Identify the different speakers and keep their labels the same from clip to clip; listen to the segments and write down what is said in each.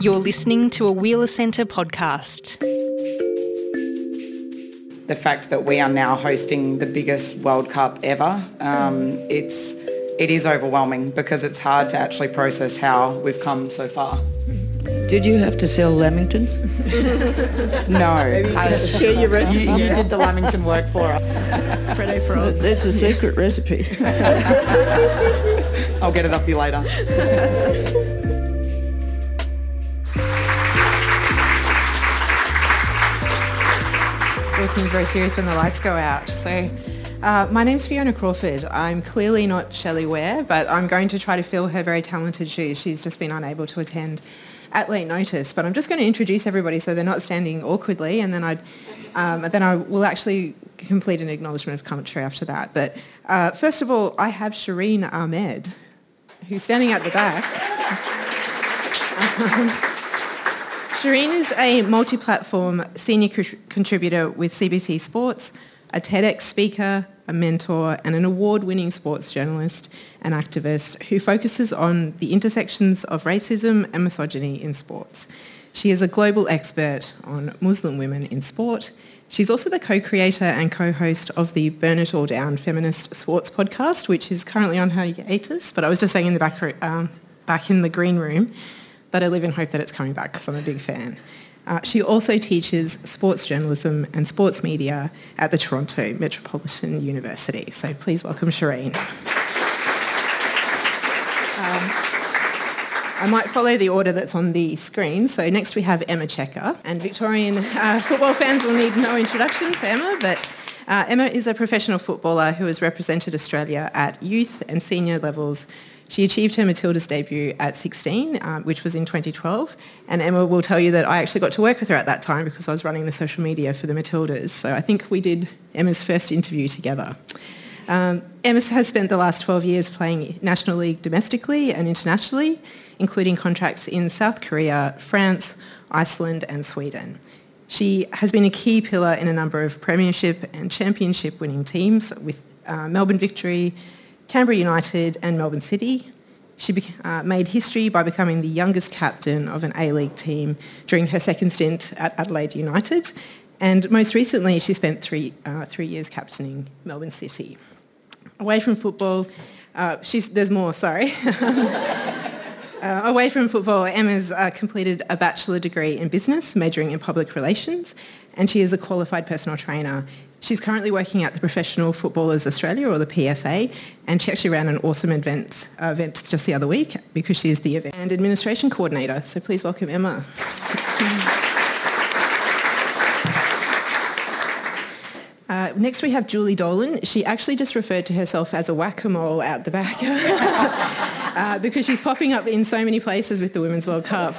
Speaker 1: You're listening to a Wheeler Centre podcast.
Speaker 2: The fact that we are now hosting the biggest World Cup ever, um, it's it is overwhelming because it's hard to actually process how we've come so far.
Speaker 3: Did you have to sell Lamingtons?
Speaker 2: No, I,
Speaker 3: Share your recipe.
Speaker 2: you, you did the Lamington work for us.
Speaker 4: Freddo frogs.
Speaker 3: That's a secret recipe.
Speaker 2: I'll get it off you later.
Speaker 4: Seems very serious when the lights go out. So uh, my name's Fiona Crawford. I'm clearly not Shelley Ware, but I'm going to try to fill her very talented shoes. She's just been unable to attend at late notice. But I'm just going to introduce everybody so they're not standing awkwardly, and then I'd, um, then I will actually complete an acknowledgement of commentary after that. But uh, first of all, I have Shireen Ahmed, who's standing at the back. Shireen is a multi-platform senior co- contributor with CBC Sports, a TEDx speaker, a mentor, and an award-winning sports journalist and activist who focuses on the intersections of racism and misogyny in sports. She is a global expert on Muslim women in sport. She's also the co-creator and co-host of the Burn It All Down feminist sports podcast, which is currently on hiatus. But I was just saying in the back, um, back in the green room that I live in hope that it's coming back because I'm a big fan. Uh, she also teaches sports journalism and sports media at the Toronto Metropolitan University. So please welcome Shireen. Um, I might follow the order that's on the screen. So next we have Emma Checker. And Victorian uh, football fans will need no introduction for Emma, but uh, Emma is a professional footballer who has represented Australia at youth and senior levels. She achieved her Matildas debut at 16, uh, which was in 2012. And Emma will tell you that I actually got to work with her at that time because I was running the social media for the Matildas. So I think we did Emma's first interview together. Um, Emma has spent the last 12 years playing National League domestically and internationally, including contracts in South Korea, France, Iceland and Sweden. She has been a key pillar in a number of premiership and championship winning teams with uh, Melbourne Victory, Canberra United and Melbourne City. She uh, made history by becoming the youngest captain of an A-League team during her second stint at Adelaide United. And most recently, she spent three, uh, three years captaining Melbourne City. Away from football, uh, she's, there's more, sorry. Uh, away from football, Emma's uh, completed a bachelor degree in business, majoring in public relations, and she is a qualified personal trainer. She's currently working at the Professional Footballers Australia, or the PFA, and she actually ran an awesome event, uh, event just the other week because she is the event and administration coordinator. So please welcome Emma. Uh, next we have Julie Dolan. She actually just referred to herself as a whack-a-mole out the back uh, because she's popping up in so many places with the Women's World Cup.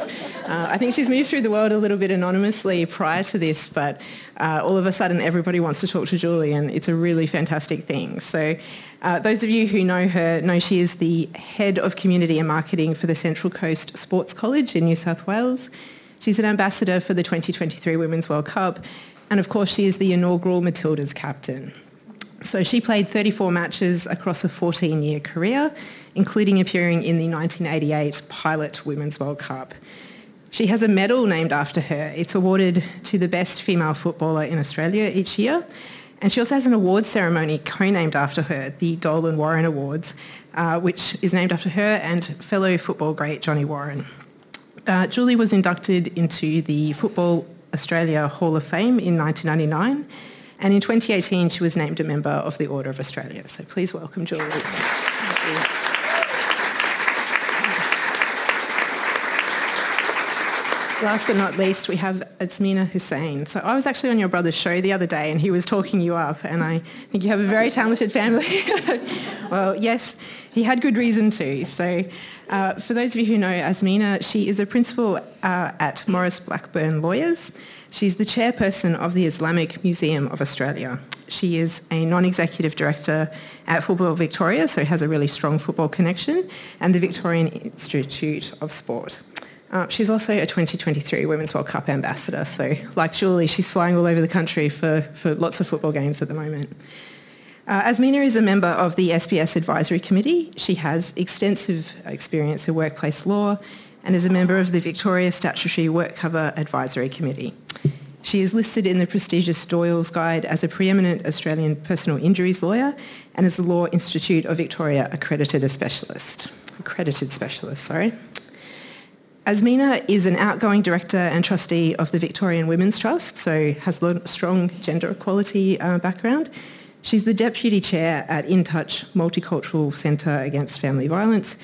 Speaker 4: Uh, I think she's moved through the world a little bit anonymously prior to this, but uh, all of a sudden everybody wants to talk to Julie and it's a really fantastic thing. So uh, those of you who know her know she is the head of community and marketing for the Central Coast Sports College in New South Wales. She's an ambassador for the 2023 Women's World Cup and of course, she is the inaugural Matildas captain. So she played 34 matches across a 14-year career, including appearing in the 1988 Pilot Women's World Cup. She has a medal named after her. It's awarded to the best female footballer in Australia each year. And she also has an awards ceremony co-named after her, the Dolan Warren Awards, uh, which is named after her and fellow football great Johnny Warren. Uh, Julie was inducted into the Football Australia Hall of Fame in 1999. And in 2018, she was named a member of the Order of Australia. So please welcome Julie. Last but not least, we have Azmeena Hussain. So I was actually on your brother's show the other day and he was talking you up and I think you have a very talented family. well, yes, he had good reason to. So uh, for those of you who know Azmeena, she is a principal uh, at Maurice Blackburn Lawyers. She's the chairperson of the Islamic Museum of Australia. She is a non-executive director at Football Victoria, so has a really strong football connection, and the Victorian Institute of Sport. Uh, she's also a 2023 Women's World Cup ambassador, so like Julie, she's flying all over the country for, for lots of football games at the moment. Uh, is a member of the SBS Advisory Committee. She has extensive experience in workplace law and is a member of the Victoria Statutory Work Cover Advisory Committee. She is listed in the prestigious Doyle's Guide as a preeminent Australian personal injuries lawyer and is the Law Institute of Victoria accredited a specialist. Accredited specialist, sorry. Azmeena is an outgoing director and trustee of the Victorian Women's Trust, so has a strong gender equality uh, background. She's the deputy chair at In Touch Multicultural Centre Against Family Violence,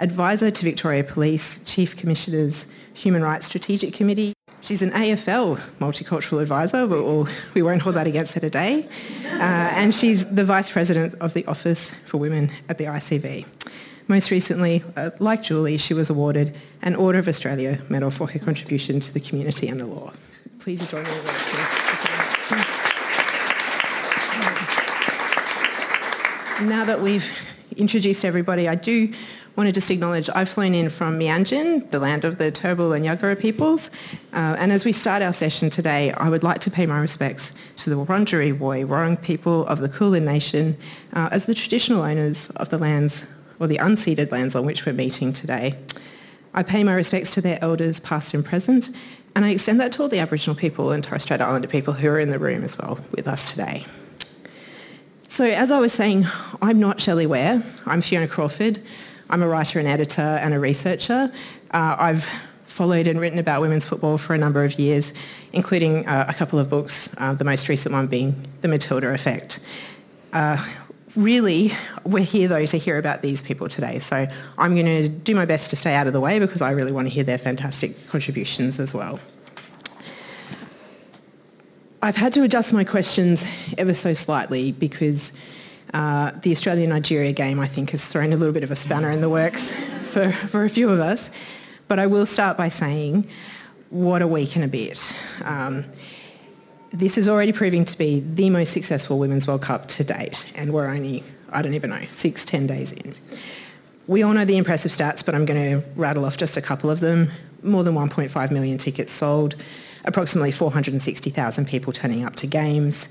Speaker 4: advisor to Victoria Police, chief commissioner's Human Rights Strategic Committee. She's an AFL multicultural advisor, but we'll, we won't hold that against her today. Uh, and she's the vice president of the Office for Women at the ICV. Most recently, uh, like Julie, she was awarded an Order of Australia Medal for her contribution to the community and the law. Please join me. In Now that we've introduced everybody, I do want to just acknowledge I've flown in from Mianjin, the land of the Turrbal and Yagara peoples. Uh, and as we start our session today, I would like to pay my respects to the Wurundjeri Woi Wurrung people of the Kulin Nation uh, as the traditional owners of the lands or the unceded lands on which we're meeting today. I pay my respects to their elders, past and present, and I extend that to all the Aboriginal people and Torres Strait Islander people who are in the room as well with us today. So as I was saying, I'm not Shelley Ware. I'm Fiona Crawford. I'm a writer and editor and a researcher. Uh, I've followed and written about women's football for a number of years, including uh, a couple of books, uh, the most recent one being The Matilda Effect. Uh, really, we're here though to hear about these people today. So I'm going to do my best to stay out of the way because I really want to hear their fantastic contributions as well. I've had to adjust my questions ever so slightly because uh, the Australia-Nigeria game, I think, has thrown a little bit of a spanner in the works for, for a few of us. But I will start by saying, what a week and a bit. Um, this is already proving to be the most successful Women's World Cup to date, and we're only, I don't even know, six, ten days in. We all know the impressive stats, but I'm going to rattle off just a couple of them. More than 1.5 million tickets sold, approximately 460,000 people turning up to games,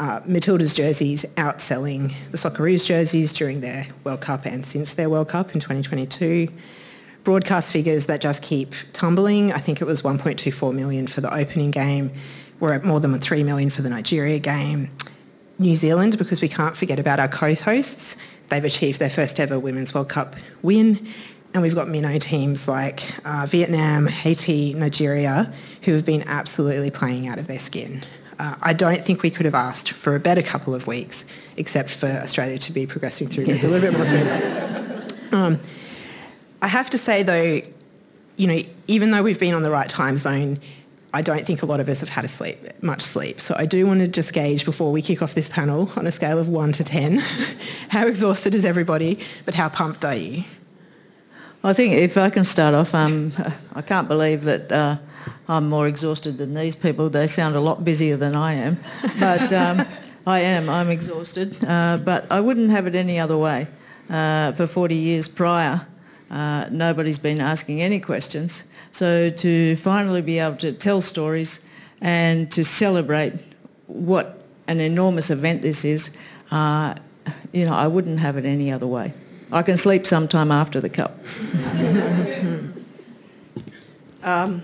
Speaker 4: uh, Matilda's jerseys outselling the Socceroos jerseys during their World Cup and since their World Cup in 2022. Broadcast figures that just keep tumbling. I think it was 1.24 million for the opening game, we're at more than 3 million for the Nigeria game. New Zealand, because we can't forget about our co-hosts, they've achieved their first ever Women's World Cup win. And we've got minnow teams like uh, Vietnam, Haiti, Nigeria, who have been absolutely playing out of their skin. Uh, I don't think we could have asked for a better couple of weeks, except for Australia to be progressing through a little bit more smoothly. Um, I have to say, though, you know, even though we've been on the right time zone, I don't think a lot of us have had a sleep, much sleep. So I do want to just gauge before we kick off this panel on a scale of 1 to 10, how exhausted is everybody, but how pumped are you?
Speaker 3: I think if I can start off, um, I can't believe that uh, I'm more exhausted than these people. They sound a lot busier than I am. But um, I am, I'm exhausted. Uh, but I wouldn't have it any other way. Uh, for 40 years prior, uh, nobody's been asking any questions. So to finally be able to tell stories and to celebrate what an enormous event this is, uh, you know, I wouldn't have it any other way. I can sleep sometime after the cup.
Speaker 5: um,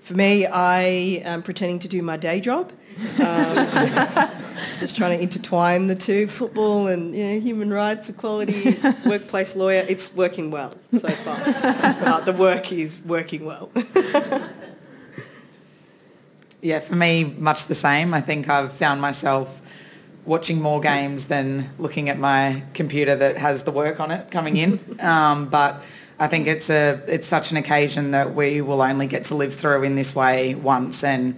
Speaker 5: for me, I am pretending to do my day job. Um, just trying to intertwine the two, football and you know, human rights, equality, workplace lawyer. It's working well so far. uh, the work is working well.
Speaker 2: yeah, for me, much the same. I think I've found myself watching more games than looking at my computer that has the work on it coming in. Um, but I think it's a it's such an occasion that we will only get to live through in this way once and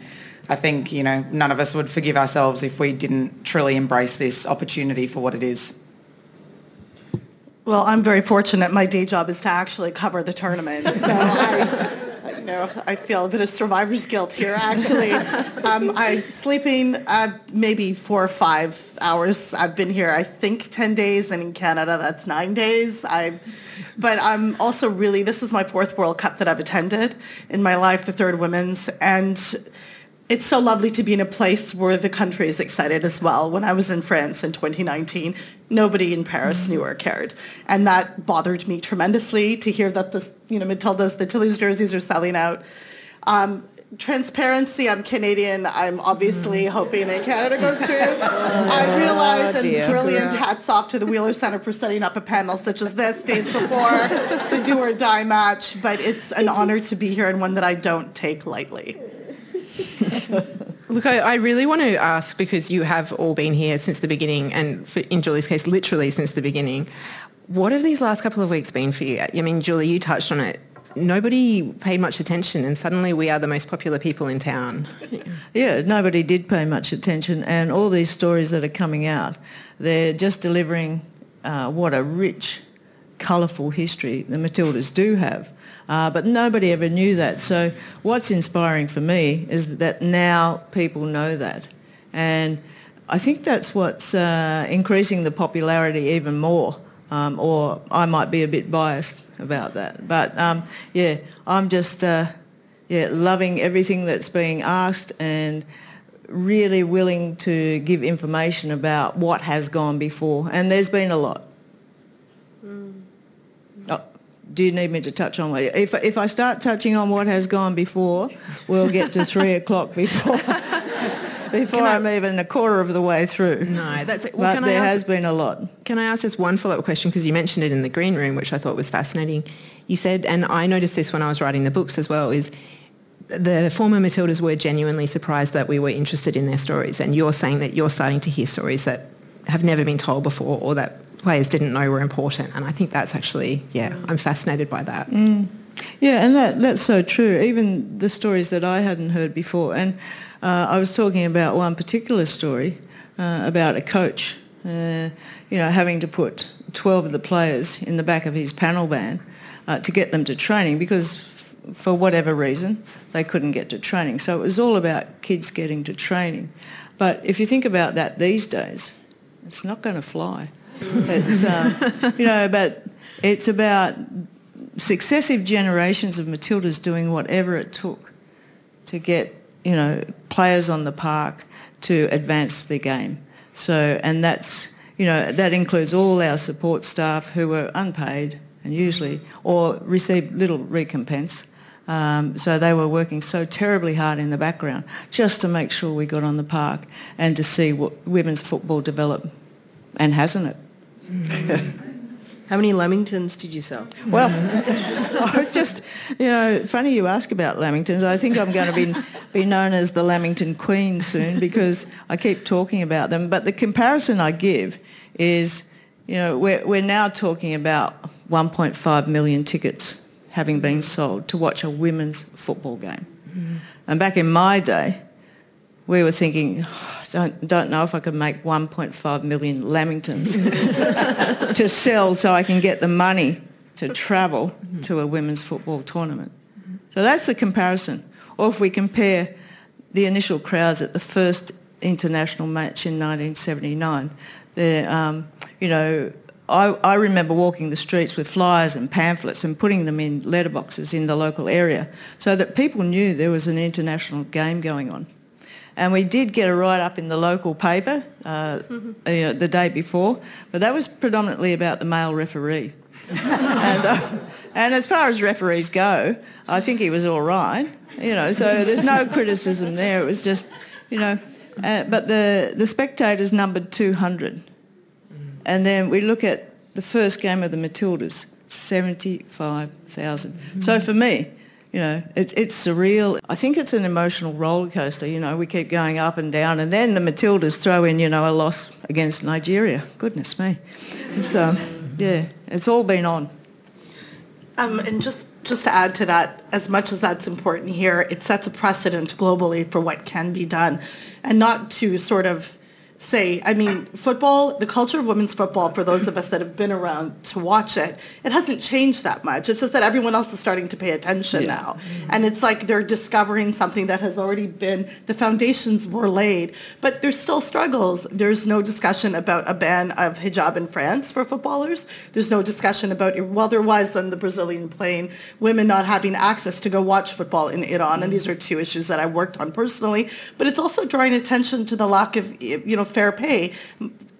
Speaker 2: I think, you know, none of us would forgive ourselves if we didn't truly embrace this opportunity for what it is.
Speaker 6: Well, I'm very fortunate. My day job is to actually cover the tournament. So I, you know, I feel a bit of survivor's guilt here, actually. Um, I'm sleeping uh, maybe four or five hours. I've been here, I think, 10 days, and in Canada, that's nine days. I, but I'm also really, this is my fourth World Cup that I've attended in my life, the third women's, and it's so lovely to be in a place where the country is excited as well. When I was in France in 2019, nobody in Paris knew or cared. And that bothered me tremendously to hear that the, you know, Matilda's, the Tilly's jerseys are selling out. Um, transparency, I'm Canadian. I'm obviously hoping that Canada goes through. I realize and
Speaker 3: dear.
Speaker 6: brilliant hats off to the Wheeler Center for setting up a panel such as this days before the do or die match. But it's an honor to be here and one that I don't take lightly.
Speaker 4: Look, I, I really want to ask because you have all been here since the beginning, and for, in Julie's case, literally since the beginning. What have these last couple of weeks been for you? I mean, Julie, you touched on it. Nobody paid much attention, and suddenly we are the most popular people in town.
Speaker 3: Yeah, nobody did pay much attention, and all these stories that are coming out, they're just delivering uh, what a rich, colourful history the Matildas do have. Uh, but nobody ever knew that. So what's inspiring for me is that now people know that. And I think that's what's uh, increasing the popularity even more. Um, or I might be a bit biased about that. But um, yeah, I'm just uh, yeah loving everything that's being asked and really willing to give information about what has gone before. And there's been a lot. Oh, do you need me to touch on what? If if I start touching on what has gone before, we'll get to three o'clock before before I'm even a quarter of the way through.
Speaker 4: No, that's it. Well,
Speaker 3: but
Speaker 4: can I
Speaker 3: there
Speaker 4: ask-
Speaker 3: has been a lot.
Speaker 4: Can I ask just one follow-up question? Because you mentioned it in the green room, which I thought was fascinating. You said, and I noticed this when I was writing the books as well, is the former Matildas were genuinely surprised that we were interested in their stories. And you're saying that you're starting to hear stories that have never been told before or that players didn't know were important. And I think that's actually, yeah, I'm fascinated by that.
Speaker 3: Yeah, and that, that's so true. Even the stories that I hadn't heard before. And uh, I was talking about one particular story uh, about a coach, uh, you know, having to put 12 of the players in the back of his panel van uh, to get them to training because for whatever reason they couldn't get to training. So it was all about kids getting to training. But if you think about that these days, it's not going to fly. It's, um, you know, but it's about successive generations of Matildas doing whatever it took to get, you know, players on the park to advance the game. So, and that's, you know, that includes all our support staff who were unpaid and usually, or received little recompense. Um, so they were working so terribly hard in the background just to make sure we got on the park and to see what women's football develop, and hasn't it?
Speaker 5: How many Lamingtons did you sell?
Speaker 3: Well, I was just, you know, funny you ask about Lamingtons. I think I'm going to be, be known as the Lamington Queen soon because I keep talking about them. But the comparison I give is, you know, we're, we're now talking about 1.5 million tickets having been sold to watch a women's football game. Mm-hmm. And back in my day, we were thinking, "Oh, don't, don't know if I could make 1.5 million Lamingtons to sell so I can get the money to travel to a women's football tournament. So that's the comparison. Or if we compare the initial crowds at the first international match in 1979, the, um, you know, I, I remember walking the streets with flyers and pamphlets and putting them in letterboxes in the local area so that people knew there was an international game going on. And we did get a write-up in the local paper uh, you know, the day before, but that was predominantly about the male referee. and, uh, and as far as referees go, I think he was all right. You know, so there's no criticism there. It was just, you know, uh, but the the spectators numbered 200, and then we look at the first game of the Matildas, 75,000. So for me, you know, it's, it's surreal. I think it's an emotional roller coaster. You know, we keep going up and down, and then the Matildas throw in, you know, a loss against Nigeria. Goodness me. So, yeah, it's all been on.
Speaker 6: Um, and just, just to add to that, as much as that's important here, it sets a precedent globally for what can be done. And not to sort of say, I mean, football, the culture of women's football, for those of us that have been around to watch it, it hasn't changed that much. It's just that everyone else is starting to pay attention yeah. now. And it's like they're discovering something that has already been, the foundations were laid. But there's still struggles. There's no discussion about a ban of hijab in France for footballers. There's no discussion about, well, there was on the Brazilian plane, women not having access to go watch football in Iran. And these are two issues that I worked on personally. But it's also drawing attention to the lack of, you know, fair pay.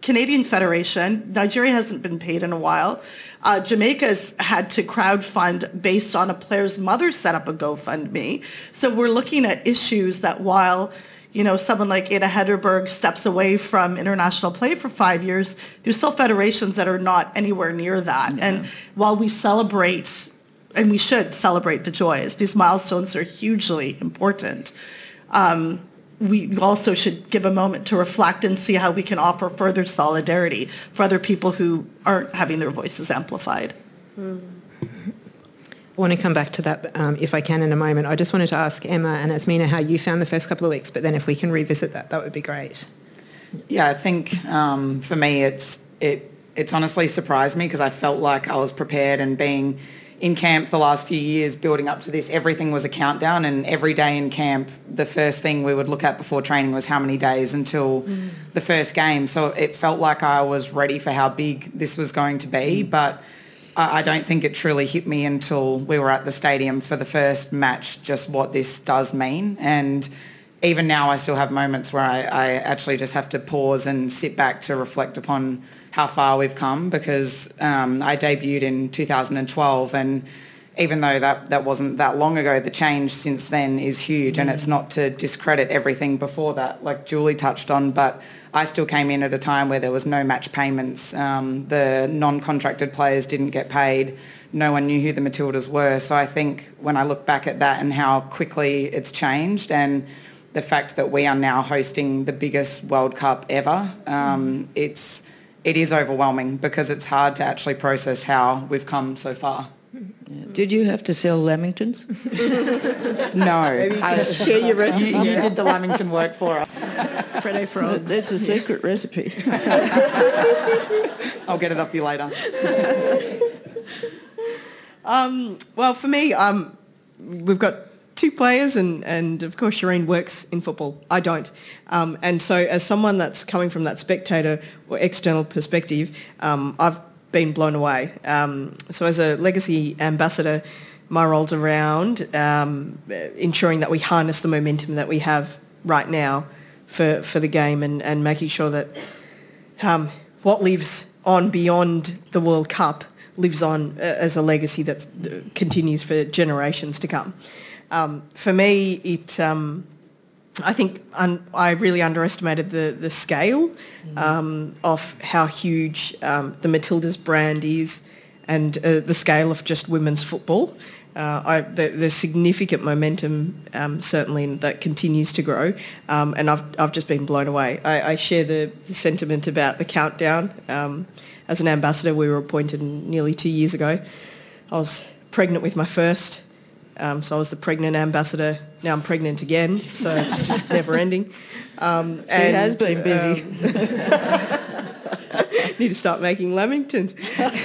Speaker 6: Canadian Federation, Nigeria hasn't been paid in a while. Uh, Jamaica's had to crowdfund based on a player's mother set up a GoFundMe. So we're looking at issues that while you know, someone like Ada Hegerberg steps away from international play for five years, there's still federations that are not anywhere near that. Yeah. And while we celebrate, and we should celebrate the joys, these milestones are hugely important. Um, we also should give a moment to reflect and see how we can offer further solidarity for other people who aren't having their voices amplified. Mm.
Speaker 4: I want to come back to that um, if I can in a moment. I just wanted to ask Emma and Azmeena how you found the first couple of weeks, but then if we can revisit that, that would be great.
Speaker 2: Yeah, I think um, for me it's it it's honestly surprised me because I felt like I was prepared and being in camp the last few years building up to this, everything was a countdown and every day in camp, the first thing we would look at before training was how many days until mm. the first game. So it felt like I was ready for how big this was going to be, mm. but I don't think it truly hit me until we were at the stadium for the first match, just what this does mean. And even now I still have moments where I, I actually just have to pause and sit back to reflect upon how far we've come because um, I debuted in 2012 and even though that, that wasn't that long ago, the change since then is huge. And it's not to discredit everything before that, like Julie touched on, but I still came in at a time where there was no match payments. Um, the non-contracted players didn't get paid. No one knew who the Matildas were. So I think when I look back at that and how quickly it's changed and the fact that we are now hosting the biggest World Cup ever, um, it's it is overwhelming because it's hard to actually process how we've come so far.
Speaker 3: Yeah. Did you have to sell Lamingtons?
Speaker 2: no. Maybe you
Speaker 5: I, share your recipe.
Speaker 2: You, you, did the Lamington work for us.
Speaker 4: Freddo frogs.
Speaker 3: That's a secret recipe.
Speaker 2: I'll get it off you later.
Speaker 5: Um, well, for me, um, we've got two players, and, and of course Shireen works in football. I don't. Um, and so as someone that's coming from that spectator or external perspective, um, I've been blown away. Um, so as a legacy ambassador, my role's around um, ensuring that we harness the momentum that we have right now for, for the game and, and making sure that um, what lives on beyond the World Cup lives on uh, as a legacy that continues for generations to come. Um, for me, it um, I think un- I really underestimated the the scale mm. um, of how huge um, the Matildas brand is, and uh, the scale of just women's football. Uh, I, the, there's significant momentum um, certainly that continues to grow, um, and I've I've just been blown away. I, I share the, the, sentiment about the countdown. as an ambassador, we were appointed nearly two years ago. I was pregnant with my first. Um, so I was the pregnant ambassador. Now I'm pregnant again, so it's just never ending.
Speaker 3: Um, she and, has been busy. Um,
Speaker 5: need to start making lamingtons.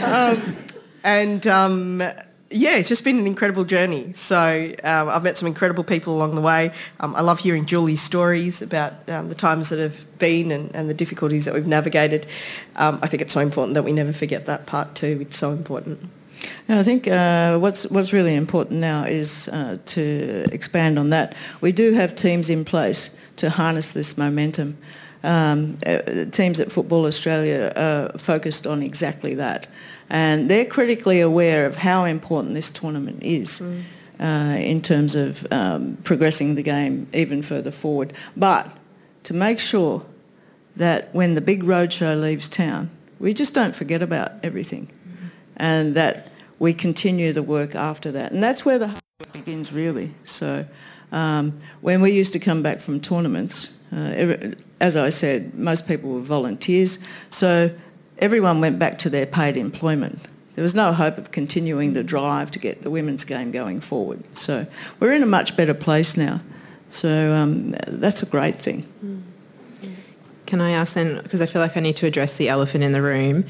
Speaker 5: Um, and um, yeah, it's just been an incredible journey. So um, I've met some incredible people along the way. Um, I love hearing Julie's stories about um, the times that have been and, and, the difficulties that we've navigated. Um, I think it's so important that we never forget that part too. It's so important.
Speaker 3: And I think uh, what's what's really important now is uh, to expand on that. We do have teams in place to harness this momentum. Um, uh, teams at Football Australia are focused on exactly that, and they're critically aware of how important this tournament is. Mm. Uh, in terms of um, progressing the game even further forward. But to make sure that when the big roadshow leaves town, we just don't forget about everything and that we continue the work after that. And that's where the hard work begins really. So um, when we used to come back from tournaments, uh, as I said, most people were volunteers, so everyone went back to their paid employment. There was no hope of continuing the drive to get the women's game going forward. So we're in a much better place now. So um, that's a great thing.
Speaker 4: Can I ask then, because I feel like I need to address the elephant in the room.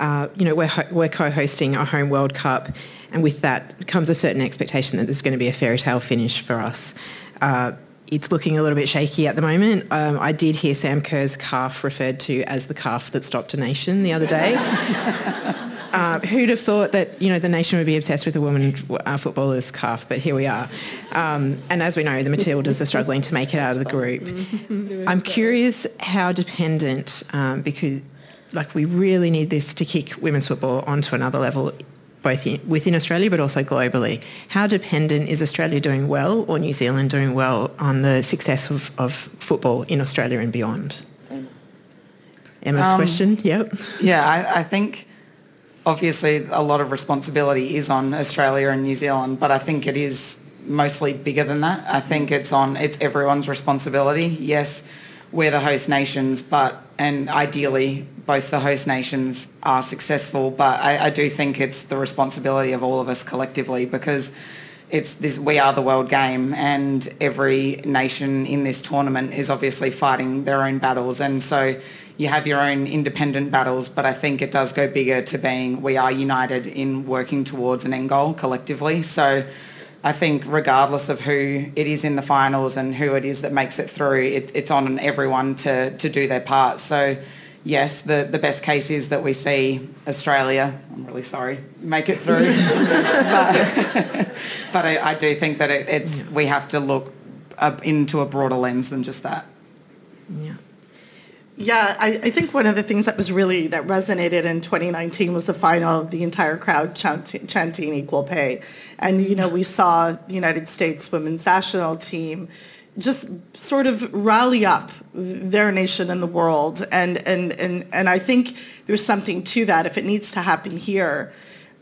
Speaker 4: Uh, you know, we're, ho- we're co-hosting a home World Cup, and with that comes a certain expectation that there's going to be a fairy tale finish for us. Uh, it's looking a little bit shaky at the moment. Um, I did hear Sam Kerr's calf referred to as the calf that stopped a nation the other day. Uh, who'd have thought that you know the nation would be obsessed with a woman uh, footballer's calf? But here we are. Um, and as we know, the Matildas are struggling to make it out of the group. I'm curious how dependent, um, because like we really need this to kick women's football onto another level, both in, within Australia but also globally. How dependent is Australia doing well or New Zealand doing well on the success of, of football in Australia and beyond? Emma's
Speaker 2: Um,
Speaker 4: question. Yep.
Speaker 2: Yeah, I, I think obviously a lot of responsibility is on Australia and New Zealand, but I think it is mostly bigger than that. I think it's on it's everyone's responsibility. Yes, we're the host nations, but and ideally both the host nations are successful, but I, I do think it's the responsibility of all of us collectively because it's this we are the world game and every nation in this tournament is obviously fighting their own battles. And so you have your own independent battles but I think it does go bigger to being we are united in working towards an end goal collectively. So I think regardless of who it is in the finals and who it is that makes it through it, it's on everyone to, to do their part. So yes, the, the best case is that we see Australia, I'm really sorry, make it through. but but I, I, do think that it, it's we have to look uh, into a broader lens than just that.
Speaker 4: Yeah.
Speaker 6: Yeah, I, I, think one of the things that was really that resonated in 2019 was the final of the entire crowd chanting, chanting equal pay, and you know we saw the United States women's national team just sort of rally up their nation and the world. And, and, and, and I think there's something to that. If it needs to happen here,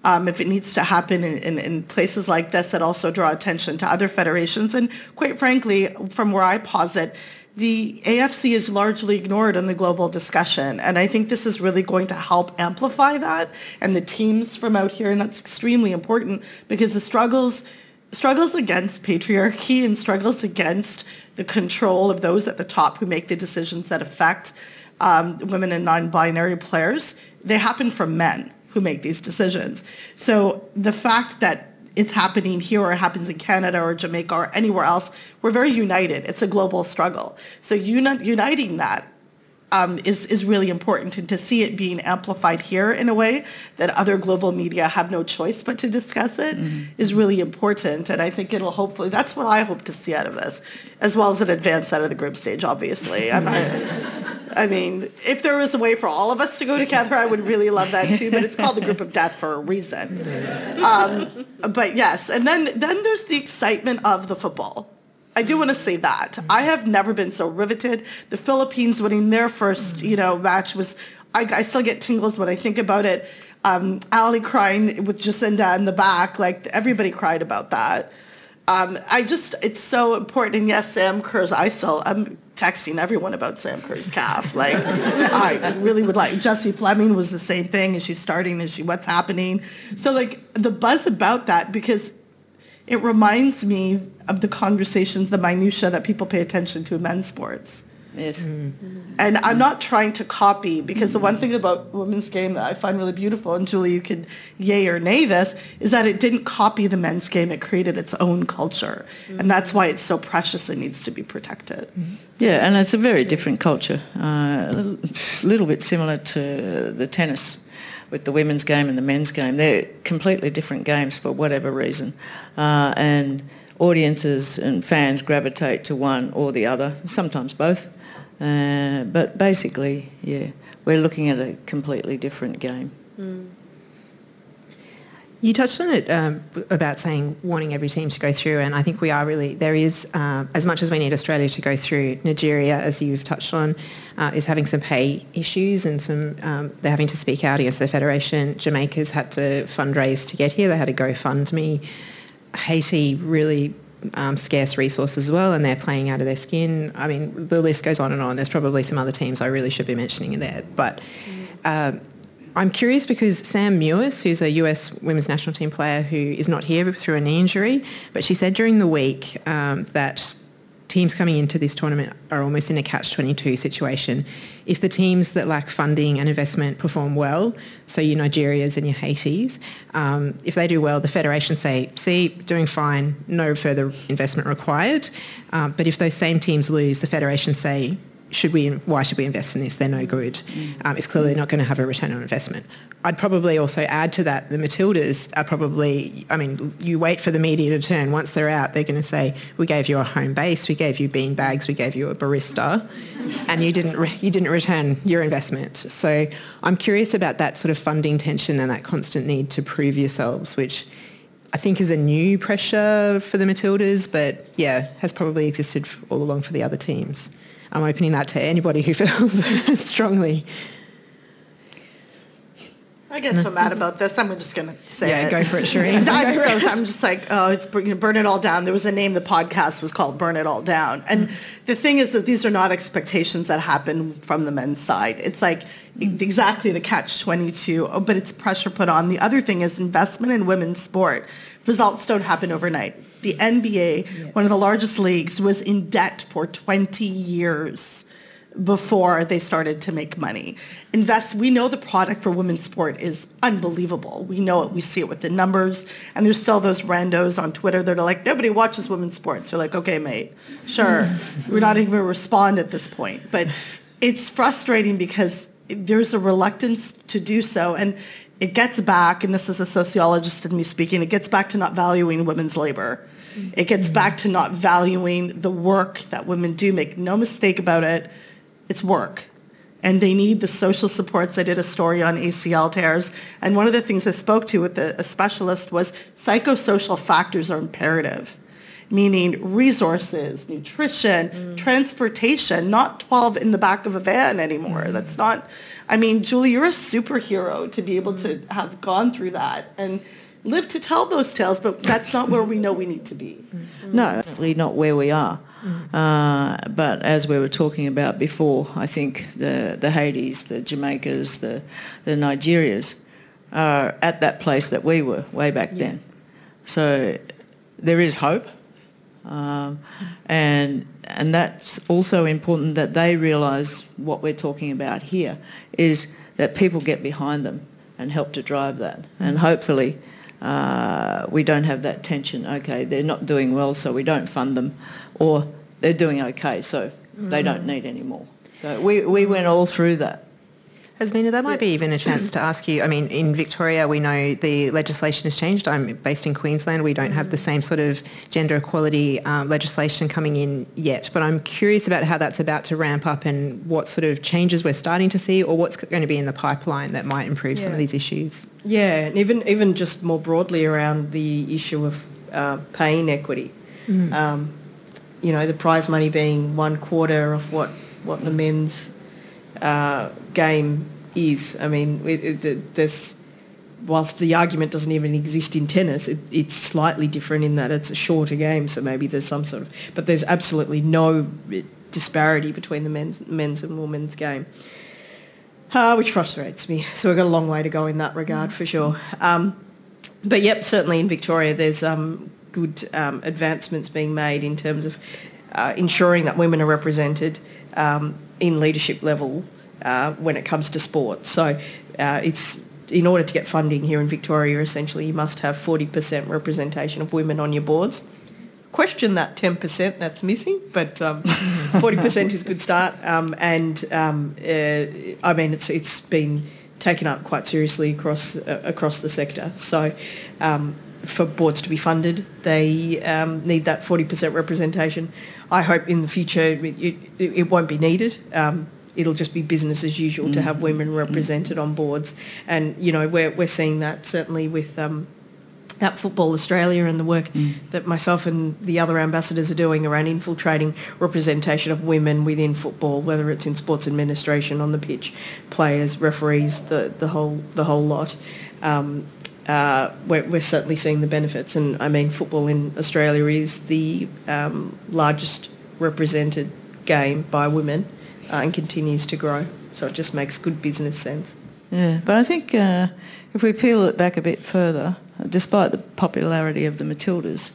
Speaker 6: um, if it needs to happen in, in, in, places like this that also draw attention to other federations. And quite frankly, from where I posit, the AFC is largely ignored in the global discussion. And I think this is really going to help amplify that and the teams from out here. And that's extremely important because the struggles struggles against patriarchy and struggles against the control of those at the top who make the decisions that affect um, women and non-binary players, they happen from men who make these decisions. So the fact that it's happening here or it happens in Canada or Jamaica or anywhere else, we're very united. It's a global struggle. So uni- uniting that um, is, is really important and to see it being amplified here in a way that other global media have no choice but to discuss it mm-hmm. is really important. And I think it'll hopefully that's what I hope to see out of this as well as an advance out of the group stage obviously. I, I mean if there was a way for all of us to go together I would really love that too but it's called the group of death for a reason. Um, but yes and then then there's the excitement of the football I do want to say that. I have never been so riveted. The Philippines winning their first, you know, match was, I, I still get tingles when I think about it. Um, Ali crying with Jacinda in the back, like everybody cried about that. Um, I just, it's so important. And yes, Sam Kerr's, I still, I'm texting everyone about Sam Kerr's calf. Like, I really would like, Jessie Fleming was the same thing. Is she starting? Is she, what's happening? So like the buzz about that, because it reminds me of the conversations, the minutia that people pay attention to in men's sports.
Speaker 3: Yes.
Speaker 6: Mm-hmm. And I'm not trying to copy because the one thing about women's game that I find really beautiful, and Julie, you could yay or nay this, is that it didn't copy the men's game. It created its own culture. Mm-hmm. And that's why it's so precious and needs to be protected.
Speaker 3: Mm-hmm. Yeah, and it's a very different culture. Uh, a little bit similar to the tennis with the women's game and the men's game. They're completely different games for whatever reason. Uh, and audiences and fans gravitate to one or the other, sometimes both. Uh, but basically, yeah, we're looking at a completely different game. Mm.
Speaker 4: You touched on it um, about saying wanting every team to go through, and I think we are really there is uh, as much as we need Australia to go through. Nigeria, as you've touched on, uh, is having some pay issues and some um, they're having to speak out against their federation. Jamaica's had to fundraise to get here; they had to GoFundMe. Haiti really um, scarce resources as well, and they're playing out of their skin. I mean, the list goes on and on. There's probably some other teams I really should be mentioning in there, but. Mm. I'm curious because Sam Mewis, who's a US women's national team player who is not here through a knee injury, but she said during the week um, that teams coming into this tournament are almost in a catch-22 situation. If the teams that lack funding and investment perform well, so your Nigerias and your Haitis, um, if they do well, the federation say, see, doing fine, no further investment required. Um, but if those same teams lose, the federation say, should we, why should we invest in this? They're no good. Um, it's clearly not going to have a return on investment. I'd probably also add to that the Matildas are probably, I mean, you wait for the media to turn. Once they're out, they're going to say, we gave you a home base, we gave you bean bags, we gave you a barista, and you didn't, re- you didn't return your investment. So I'm curious about that sort of funding tension and that constant need to prove yourselves, which I think is a new pressure for the Matildas, but yeah, has probably existed all along for the other teams. I'm opening that to anybody who feels strongly.
Speaker 6: I get so mad about this. I'm just going to say
Speaker 4: Yeah,
Speaker 6: it.
Speaker 4: go for it, Shireen.
Speaker 6: I'm, so, I'm just like, oh, it's burn it all down. There was a name. The podcast was called "Burn It All Down." And mm. the thing is that these are not expectations that happen from the men's side. It's like mm. exactly the catch twenty two, oh, but it's pressure put on. The other thing is investment in women's sport. Results don't happen overnight. The NBA, one of the largest leagues, was in debt for 20 years before they started to make money. Invest, we know the product for women's sport is unbelievable. We know it, we see it with the numbers, and there's still those randos on Twitter that are like, nobody watches women's sports. They're like, okay, mate, sure. We're not even going to respond at this point. But it's frustrating because there's a reluctance to do so. And it gets back, and this is a sociologist in me speaking, it gets back to not valuing women's labor. It gets mm-hmm. back to not valuing the work that women do. Make no mistake about it, it's work. And they need the social supports. I did a story on ACL tears. And one of the things I spoke to with a, a specialist was psychosocial factors are imperative, meaning resources, nutrition, mm. transportation, not 12 in the back of a van anymore. Mm. That's not, I mean, Julie, you're a superhero to be able to have gone through that and live to tell those tales, but that's not where we know we need to be.
Speaker 3: No, definitely not where we are. Uh, but as we were talking about before, I think the, the Haitis, the Jamaicas, the, the Nigerias are at that place that we were way back then. So there is hope. Um, and, and that's also important that they realise what we're talking about here is that people get behind them and help to drive that. And hopefully uh, we don't have that tension. Okay, they're not doing well, so we don't fund them, or they're doing okay, so they don't need any more. So we, we went all through that.
Speaker 4: Azmeena, that might be even a chance to ask you. I mean, in Victoria, we know the legislation has changed. I'm based in Queensland. We don't have the same sort of gender equality um, legislation coming in yet. But I'm curious about how that's about to ramp up and what sort of changes we're starting to see or what's going to be in the pipeline that might improve some of these issues.
Speaker 5: Yeah, and even even just more broadly around the issue of uh, pay inequity. Um, you know, the prize money being one quarter of what what the men's uh, game is. I mean, it, it, whilst the argument doesn't even exist in tennis, it, it's slightly different in that it's a shorter game. So maybe there's some sort of, but there's absolutely no disparity between the men's men's and women's game uh, which frustrates me. So we've got a long way to go in that regard for sure. Um, but yep, certainly in Victoria there's um, good um, advancements being made in terms of uh, ensuring that women are represented um, in leadership level uh, when it comes to sport. So uh, it's in order to get funding here in Victoria, essentially you must have 40% representation of women on your boards. Question that 10% that's missing, but um, 40% is a good start. Um, and um, uh, I mean, it's it's been taken up quite seriously across uh, across the sector. So um, for boards to be funded, they um, need that 40% representation. I hope in the future it, it, it won't be needed. Um, it'll just be business as usual to have women represented on boards. And, you know, we're, we're seeing that certainly with um, at Football Australia and the work that myself and the other ambassadors are doing around infiltrating representation of women within football, whether it's in sports administration, on the pitch, players, referees, the, the whole the whole lot. Um, uh, we're, we're certainly seeing the benefits, and I mean, football in Australia is the um, largest represented game by women uh, and continues to grow. So it just makes good business sense.
Speaker 3: Yeah, but I think uh, if we peel it back a bit further, despite the popularity of the Matildas,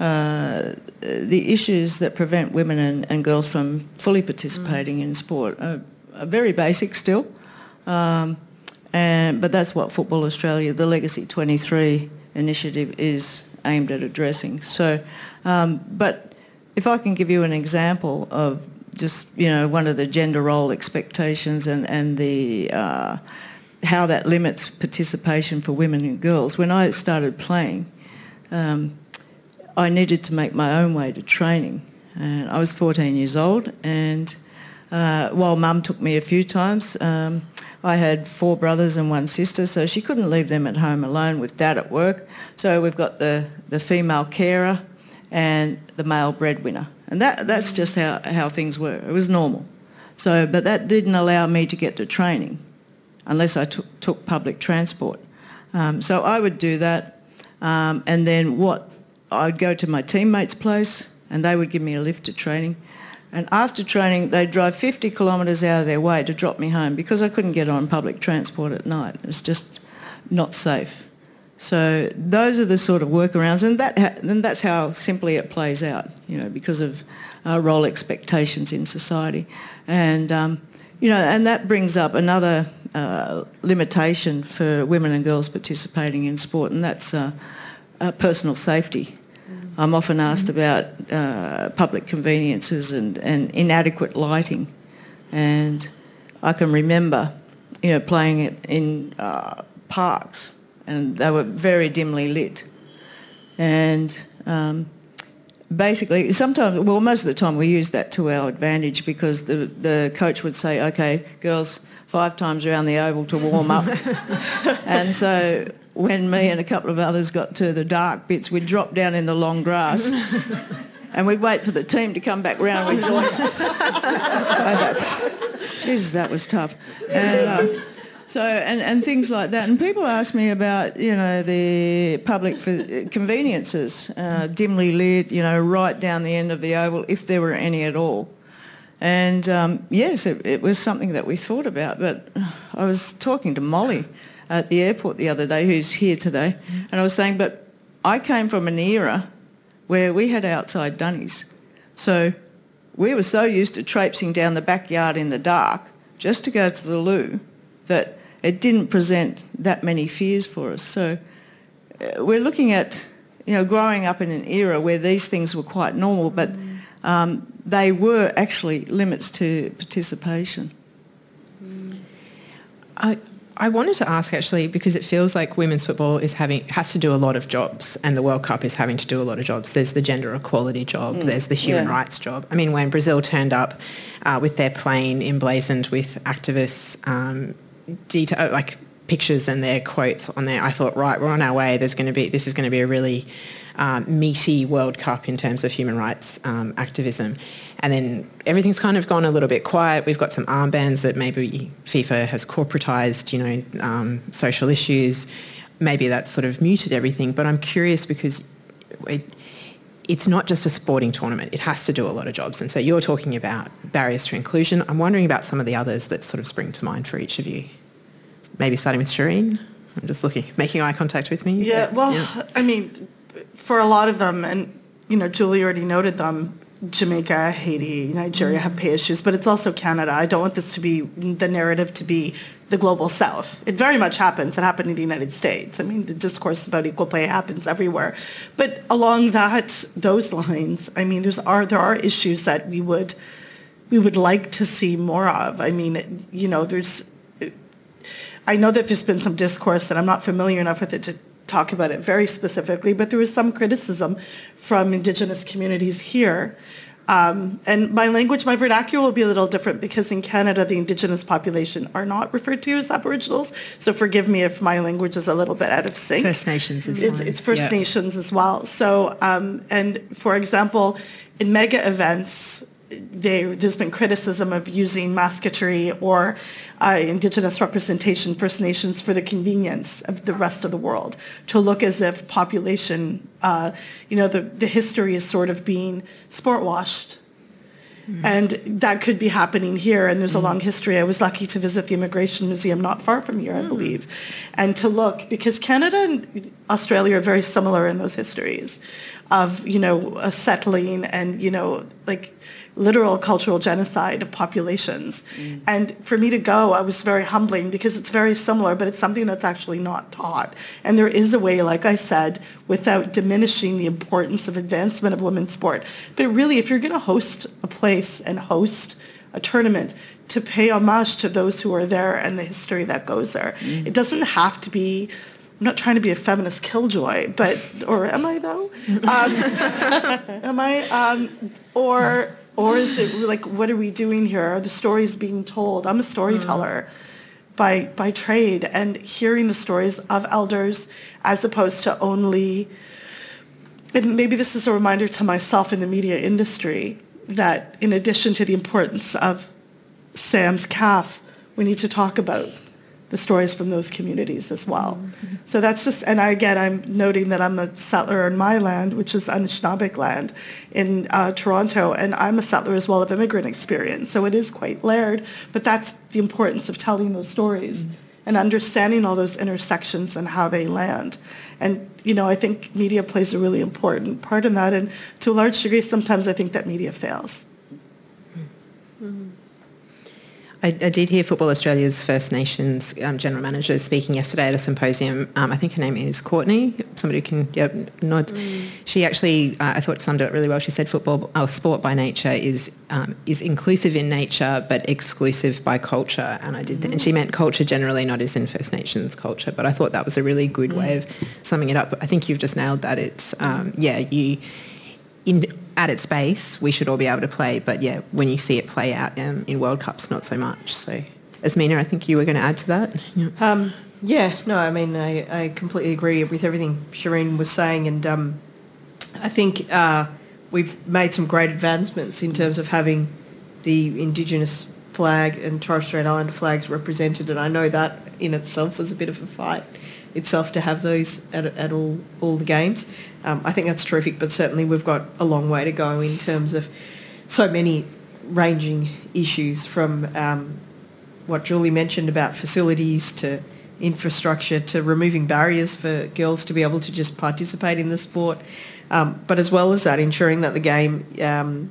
Speaker 3: uh, the issues that prevent women and, and girls from fully participating mm. in sport are, are, very basic still. Um, but that's what Football Australia, the Legacy 23 initiative is aimed at addressing. So, um, but if I can give you an example of just, you know, one of the gender role expectations and, and the, uh, how that limits participation for women and girls. When I started playing, um, I needed to make my own way to training. And I was 14 years old and uh, while mum took me a few times, um, I had four brothers and one sister, so she couldn't leave them at home alone with dad at work. So we've got the, the female carer and the male breadwinner. And that, that's just how, how things were. It was normal. So, but that didn't allow me to get to training unless I took, took public transport. Um, so I would do that. Um, and then what, I'd go to my teammates' place and they would give me a lift to training. And after training, they'd drive 50 kilometres out of their way to drop me home because I couldn't get on public transport at night. It was just not safe. So those are the sort of workarounds, and that and that's how simply it plays out, you know, because of our role expectations in society, and um, you know, and that brings up another uh, limitation for women and girls participating in sport, and that's uh, uh, personal safety. I'm often asked about uh, public conveniences and, and inadequate lighting, and I can remember, you know, playing it in uh, parks and they were very dimly lit. And um, basically, sometimes, well, most of the time we used that to our advantage because the, the coach would say, okay, girls, five times around the oval to warm up. and so when me and a couple of others got to the dark bits, we'd drop down in the long grass and we'd wait for the team to come back round. We'd join. Jesus, that was tough. And, uh, so and, and things like that. And people ask me about you know the public conveniences, uh, dimly lit, you know, right down the end of the oval, if there were any at all. And um, yes, it, it, was something that we thought about. But I was talking to Molly at the airport the other day, who's here today, and I was saying, but I came from an era where we had outside dunnies. So we were so used to traipsing down the backyard in the dark just to go to the loo that it didn't present that many fears for us. So uh, we're looking at, you know, growing up in an era where these things were quite normal, but um, they were actually limits to participation.
Speaker 4: I, I wanted to ask actually because it feels like women's football is having has to do a lot of jobs and the World Cup is having to do a lot of jobs. There's the gender equality job, mm. there's the human yeah. rights job. I mean, when Brazil turned up uh, with their plane emblazoned with activists um, detail like pictures and their quotes on there, I thought, right, we're on our way. There's going to be this is going to be a really um, meaty World Cup in terms of human rights um, activism. And then everything's kind of gone a little bit quiet. We've got some armbands that maybe FIFA has corporatized, you know, um, social issues. Maybe that's sort of muted everything. But I'm curious because it, it's not just a sporting tournament. It has to do a lot of jobs. And so you're talking about barriers to inclusion. I'm wondering about some of the others that sort of spring to mind for each of you. Maybe starting with Shireen. I'm just looking, making eye contact with me.
Speaker 6: Yeah, well, yeah. I mean, for a lot of them, and, you know, Julie already noted them, Jamaica, Haiti, Nigeria have pay issues, but it's also Canada. I don't want this to be the narrative to be the global south. It very much happens. It happened in the United States. I mean, the discourse about equal pay happens everywhere. But along that those lines, I mean, there's are there are issues that we would we would like to see more of. I mean, you know, there's I know that there's been some discourse, and I'm not familiar enough with it to talk about it very specifically, but there was some criticism from Indigenous communities here. Um, and my language, my vernacular will be a little different because in Canada, the Indigenous population are not referred to as Aboriginals. So forgive me if my language is a little bit out of sync.
Speaker 4: First Nations is
Speaker 6: it's, it's First yeah. Nations as well. So, um, and for example, in mega events, they, there's been criticism of using mascotry or uh, indigenous representation, First Nations, for the convenience of the rest of the world, to look as if population, uh, you know, the, the history is sort of being sport washed. And that could be happening here, and there's a long history. I was lucky to visit the Immigration Museum not far from here, I believe, and to look, because Canada and Australia are very similar in those histories of, you know, settling and, you know, like literal cultural genocide of populations. And for me to go, I was very humbling because it's very similar, but it's something that's actually not taught. And there is a way, like I said, without diminishing the importance of advancement of women's sport. But really, if you're going to host a place and host a tournament, to pay homage to those who are there and the history that goes there. It doesn't have to be I'm not trying to be a feminist killjoy, but or am I though? Um, am I? Um, or or is it like what are we doing here? Are the stories being told? I'm a storyteller hmm. by by trade, and hearing the stories of elders as opposed to only. And maybe this is a reminder to myself in the media industry that in addition to the importance of Sam's calf, we need to talk about the stories from those communities as well. So that's just, and I, again, I'm noting that I'm a settler in my land, which is Anishinaabeg land in uh, Toronto, and I'm a settler as well of immigrant experience. So it is quite layered, but that's the importance of telling those stories and understanding all those intersections and how they land. And, you know, I think media plays a really important part in that, and to a large degree, sometimes I think that media fails.
Speaker 4: I, I did hear Football Australia's First Nations um, General Manager speaking yesterday at a symposium. Um, I think her name is Courtney. Somebody can yeah, nod. She actually, uh, I thought, summed it up really well. She said football, our sport by nature, is um, is inclusive in nature but exclusive by culture. And I did, th- and she meant culture generally, not as in First Nations culture. But I thought that was a really good way of summing it up. I think you've just nailed that. It's um, yeah, you in at its base, we should all be able to play. But yeah, when you see it play out um, in World Cups, not so much. So, Azmeena, I think you were going to add to that. Yeah.
Speaker 5: Um, yeah, no, I mean, I, I completely agree with everything Shireen was saying, and um, I think uh, we've made some great advancements in terms of having the Indigenous flag and Torres Strait Islander flags represented, and I know that in itself was a bit of a fight itself to have those at, at all all the games. Um, I think that's terrific, but certainly we've got a long way to go in terms of so many ranging issues from um, what Julie mentioned about facilities to infrastructure to removing barriers for girls to be able to just participate in the sport. Um, but as well as that, ensuring that the game um,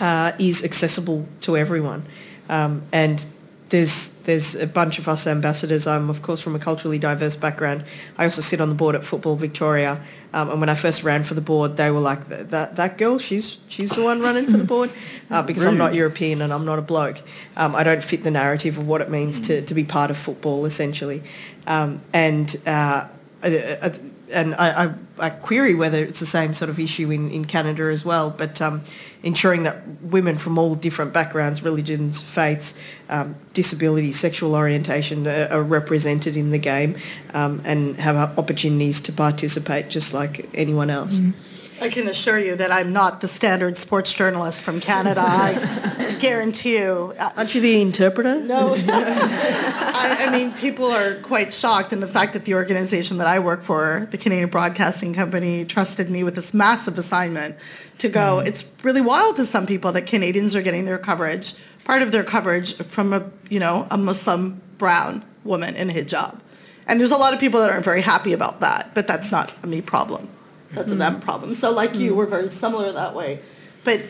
Speaker 5: uh, is accessible to everyone. Um, and there's there's a bunch of us ambassadors. I'm of course from a culturally diverse background. I also sit on the board at Football Victoria. Um, and when I first ran for the board, they were like, "That that, that girl, she's she's the one running for the board," uh, because I'm not European and I'm not a bloke. Um, I don't fit the narrative of what it means to, to be part of football, essentially. Um, and uh, uh, and I, I, I, query whether it's the same sort of issue in, in Canada as well, but um, ensuring that women from all different backgrounds, religions, faiths, um, disabilities, sexual orientation are, are, represented in the game um, and have opportunities to participate just like anyone else. Mm.
Speaker 6: I can assure you that I'm not the standard sports journalist from Canada. I guarantee you.
Speaker 5: Aren't you the interpreter?
Speaker 6: No. I, I, mean, people are quite shocked in the fact that the organization that I work for, the Canadian Broadcasting Company, trusted me with this massive assignment to go. Mm. It's really wild to some people that Canadians are getting their coverage, part of their coverage from a, you know, a Muslim brown woman in a hijab. And there's a lot of people that aren't very happy about that, but that's not a me problem. That's mm-hmm. a them problem. So like mm-hmm. you, we're very similar that way. But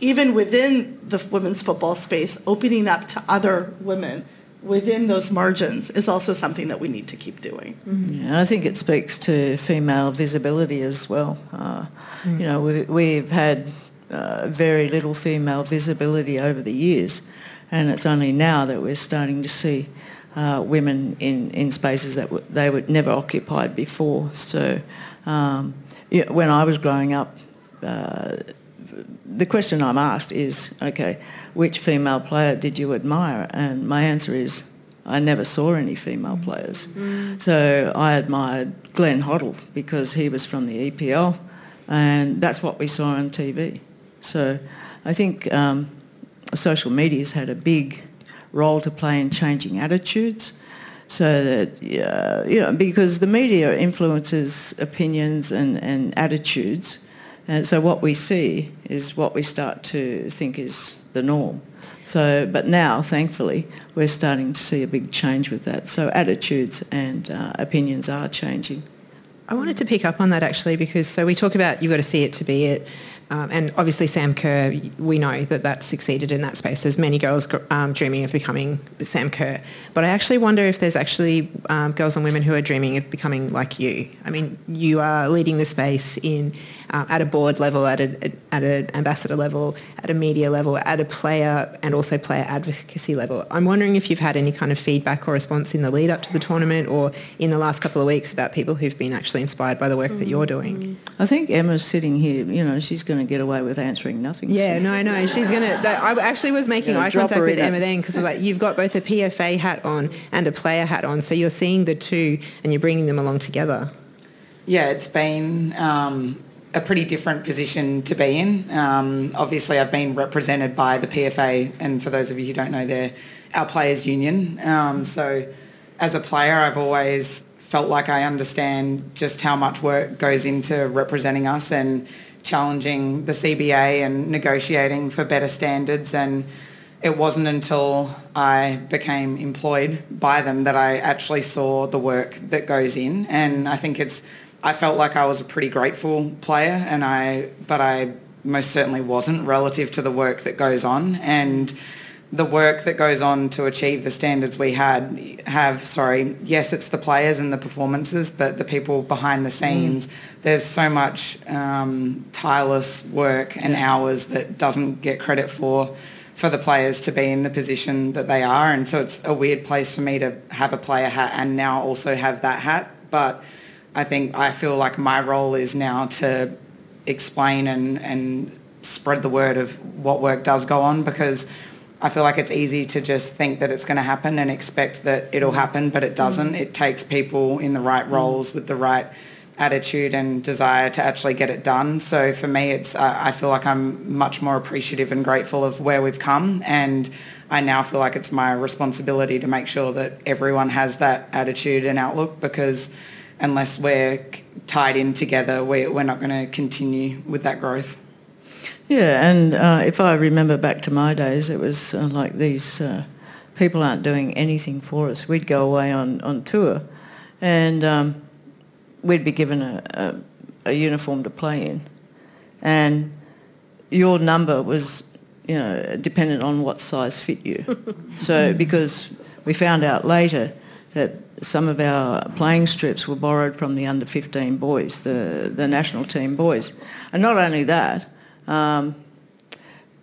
Speaker 6: even within the women's football space, opening up to other women within those margins is also something that we need to keep doing.
Speaker 3: Mm-hmm. Yeah, I think it speaks to female visibility as well. Uh, mm. You know, we, we've had uh, very little female visibility over the years, and it's only now that we're starting to see uh, women in, in spaces that w- they were never occupied before. So um, when I was growing up, uh, the question I'm asked is, okay, which female player did you admire? And my answer is, I never saw any female players. Mm. So I admired Glenn Hoddle because he was from the EPL and that's what we saw on TV. So I think um, social media's had a big role to play in changing attitudes so that you know because the media influences opinions and, and attitudes And so what we see is what we start to think is the norm. So, but now, thankfully, we're starting to see a big change with that. So attitudes and uh, opinions are changing.
Speaker 4: I wanted to pick up on that actually because so we talk about you've got to see it to be it. Um, and obviously Sam Kerr, we know that that succeeded in that space. There's many girls um, dreaming of becoming Sam Kerr. But I actually wonder if there's actually um, girls and women who are dreaming of becoming like you. I mean, you are leading the space in uh, at a board level, at, a, at an ambassador level, at a media level, at a player and also player advocacy level. I'm wondering if you've had any kind of feedback or response in the lead up to the tournament or in the last couple of weeks about people who've been actually inspired by the work that you're doing.
Speaker 3: I think Emma's sitting here, you know, she's going to get away with answering nothing.
Speaker 4: Yeah, no, no, she's going to, I actually was making eye contact with Emma then because like, you've got both a PFA hat on and a player hat on, so you're seeing the two and you're bringing them along together.
Speaker 2: Yeah, it's been um, a pretty different position to be in. Um, obviously, I've been represented by the PFA, and for those of you who don't know, they're our players' union. Um, so, as a player, I've always felt like I understand just how much work goes into representing us and challenging the CBA and negotiating for better standards. And it wasn't until I became employed by them that I actually saw the work that goes in. And I think it's I felt like I was a pretty grateful player, and I, but I most certainly wasn't relative to the work that goes on and the work that goes on to achieve the standards we had have sorry yes it's the players and the performances but the people behind the scenes mm. there's so much um, tireless work and yeah. hours that doesn't get credit for for the players to be in the position that they are and so it's a weird place for me to have a player hat and now also have that hat but I think I feel like my role is now to explain and, and spread the word of what work does go on because I feel like it's easy to just think that it's going to happen and expect that it'll mm. happen, but it doesn't. Mm. It takes people in the right mm. roles with the right attitude and desire to actually get it done. So for me, it's uh, I feel like I'm much more appreciative and grateful of where we've come, and I now feel like it's my responsibility to make sure that everyone has that attitude and outlook because unless we're tied in together, we, we're not going to continue with that growth.
Speaker 3: Yeah, and uh, if I remember back to my days, it was uh, like these uh, people aren't doing anything for us. We'd go away on, on tour and um, we'd be given a, a, a, uniform to play in. And your number was, you know, dependent on what size fit you. so because we found out later that some of our playing strips were borrowed from the under 15 boys, the, the national team boys. And not only that, um,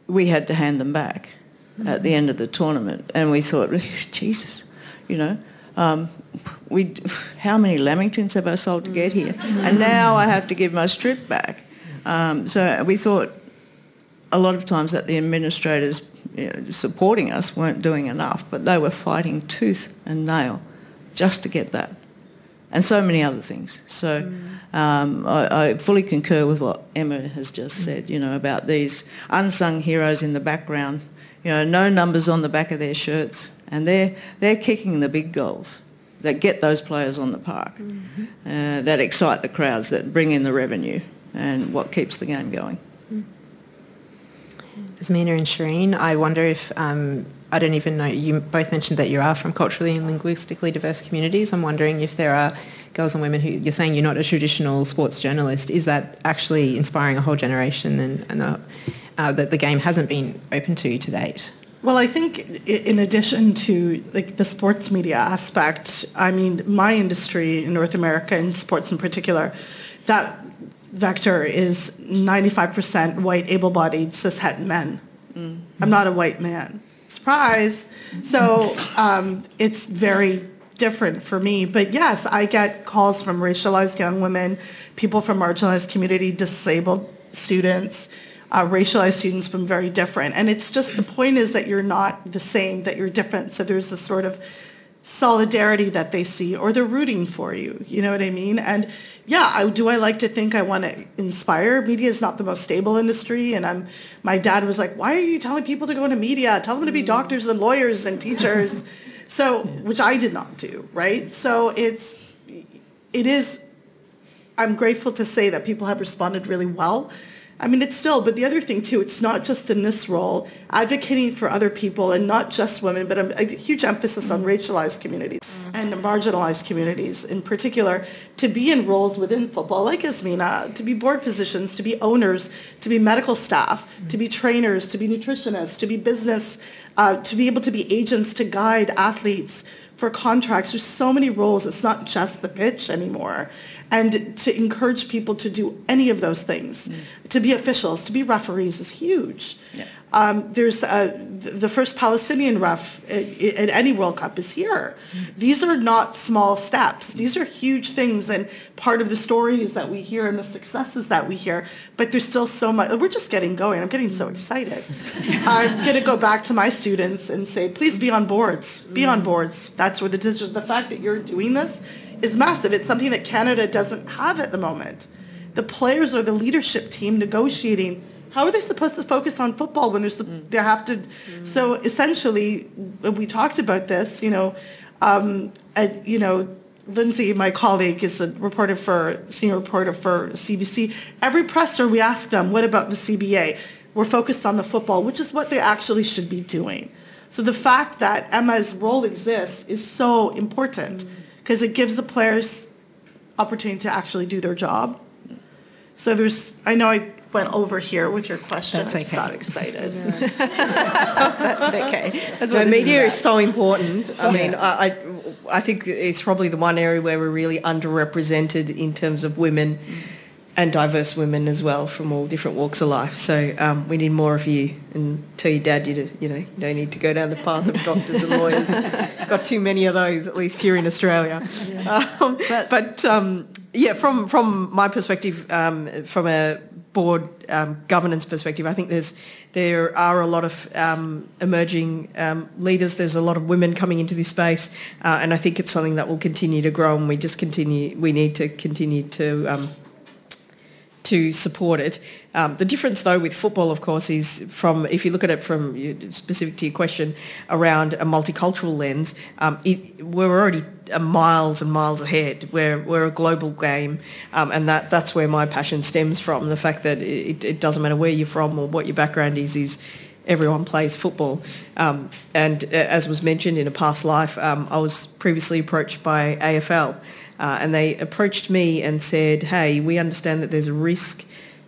Speaker 3: we had to hand them back at the end of the tournament. And we thought, Jesus, you know, um, we, how many Lamingtons have I sold to get here? And now I have to give my strip back. Um, so we thought a lot of times that the administrators you know, supporting us weren't doing enough, but they were fighting tooth and nail just to get that. And so many other things. So mm. um, I, I, fully concur with what Emma has just mm. said, you know, about these unsung heroes in the background. You know, no numbers on the back of their shirts. And they're, they're kicking the big goals that get those players on the park, mm-hmm. uh, that excite the crowds, that bring in the revenue and what keeps the game going. Mm.
Speaker 4: Mina and Shireen, I wonder if um, I don't even know, you both mentioned that you are from culturally and linguistically diverse communities. I'm wondering if there are girls and women who, you're saying you're not a traditional sports journalist, is that actually inspiring a whole generation and, and uh, uh, that the game hasn't been open to you to date?
Speaker 6: Well, I think in addition to like the sports media aspect, I mean, my industry in North America and sports in particular, that vector is 95% white, able-bodied, cishet men. Mm. I'm not a white man surprise. So um, it's very different for me. But yes, I get calls from racialized young women, people from marginalized community, disabled students, uh, racialized students from very different. And it's just the point is that you're not the same, that you're different. So there's this sort of solidarity that they see or they're rooting for you. You know what I mean? And yeah, I, do I like to think I want to inspire? Media is not the most stable industry, and I'm. My dad was like, "Why are you telling people to go into media? Tell them to be doctors and lawyers and teachers." so, which I did not do, right? So it's, it is. I'm grateful to say that people have responded really well I mean, it's still, but the other thing too, it's not just in this role, advocating for other people and not just women, but a, a huge emphasis on racialized communities and marginalized communities in particular, to be in roles within football, like Azmeena, to be board positions, to be owners, to be medical staff, to be trainers, to be nutritionists, to be business, uh, to be able to be agents to guide athletes for contracts. There's so many roles. It's not just the pitch anymore and to encourage people to do any of those things, mm. to be officials, to be referees is huge. Yeah. Um, there's uh, the first Palestinian ref at, any World Cup is here. Mm. These are not small steps. These are huge things and part of the stories that we hear and the successes that we hear. But there's still so much. We're just getting going. I'm getting so mm. excited. I'm going to go back to my students and say, please be on boards. Be on boards. That's where the the fact that you're doing this is massive. It's something that Canada doesn't have at the moment. The players or the leadership team negotiating. How are they supposed to focus on football when there's mm. they have to? Mm. So essentially, we talked about this. You know, um, you know, Lindsay, my colleague, is a reporter for senior reporter for CBC. Every presser, we ask them, "What about the CBA?" We're focused on the football, which is what they actually should be doing. So the fact that Emma's role exists is so important. Mm because it gives the players opportunity to actually do their job. So there's, I know I went over here with your question.
Speaker 4: That's okay.
Speaker 6: I got excited.
Speaker 4: That's okay. That's
Speaker 5: no, media is, is so important. I mean, I, I, I think it's probably the one area where we're really underrepresented in terms of women. Mm and diverse women as well from all different walks of life. So um, we need more of you, and tell your dad you to, you know you don't need to go down the path of doctors and lawyers. Got too many of those, at least here in Australia. Yeah. Um, but, but um, yeah, from from my perspective, um, from a board um, governance perspective, I think there's there are a lot of um, emerging leaders. There's a lot of women coming into this space, uh, and I think it's something that will continue to grow. And we just continue. We need to continue to to support it. Um, the difference, though, with football, of course, is from if you look at it from specific to your question around a multicultural lens, um, it, we're already miles and miles ahead. We're we're a global game, um, and that that's where my passion stems from. The fact that it, it doesn't matter where you're from or what your background is is everyone plays football. Um, and uh, as was mentioned in a past life, um, I was previously approached by AFL uh, and they approached me and said, hey, we understand that there's a risk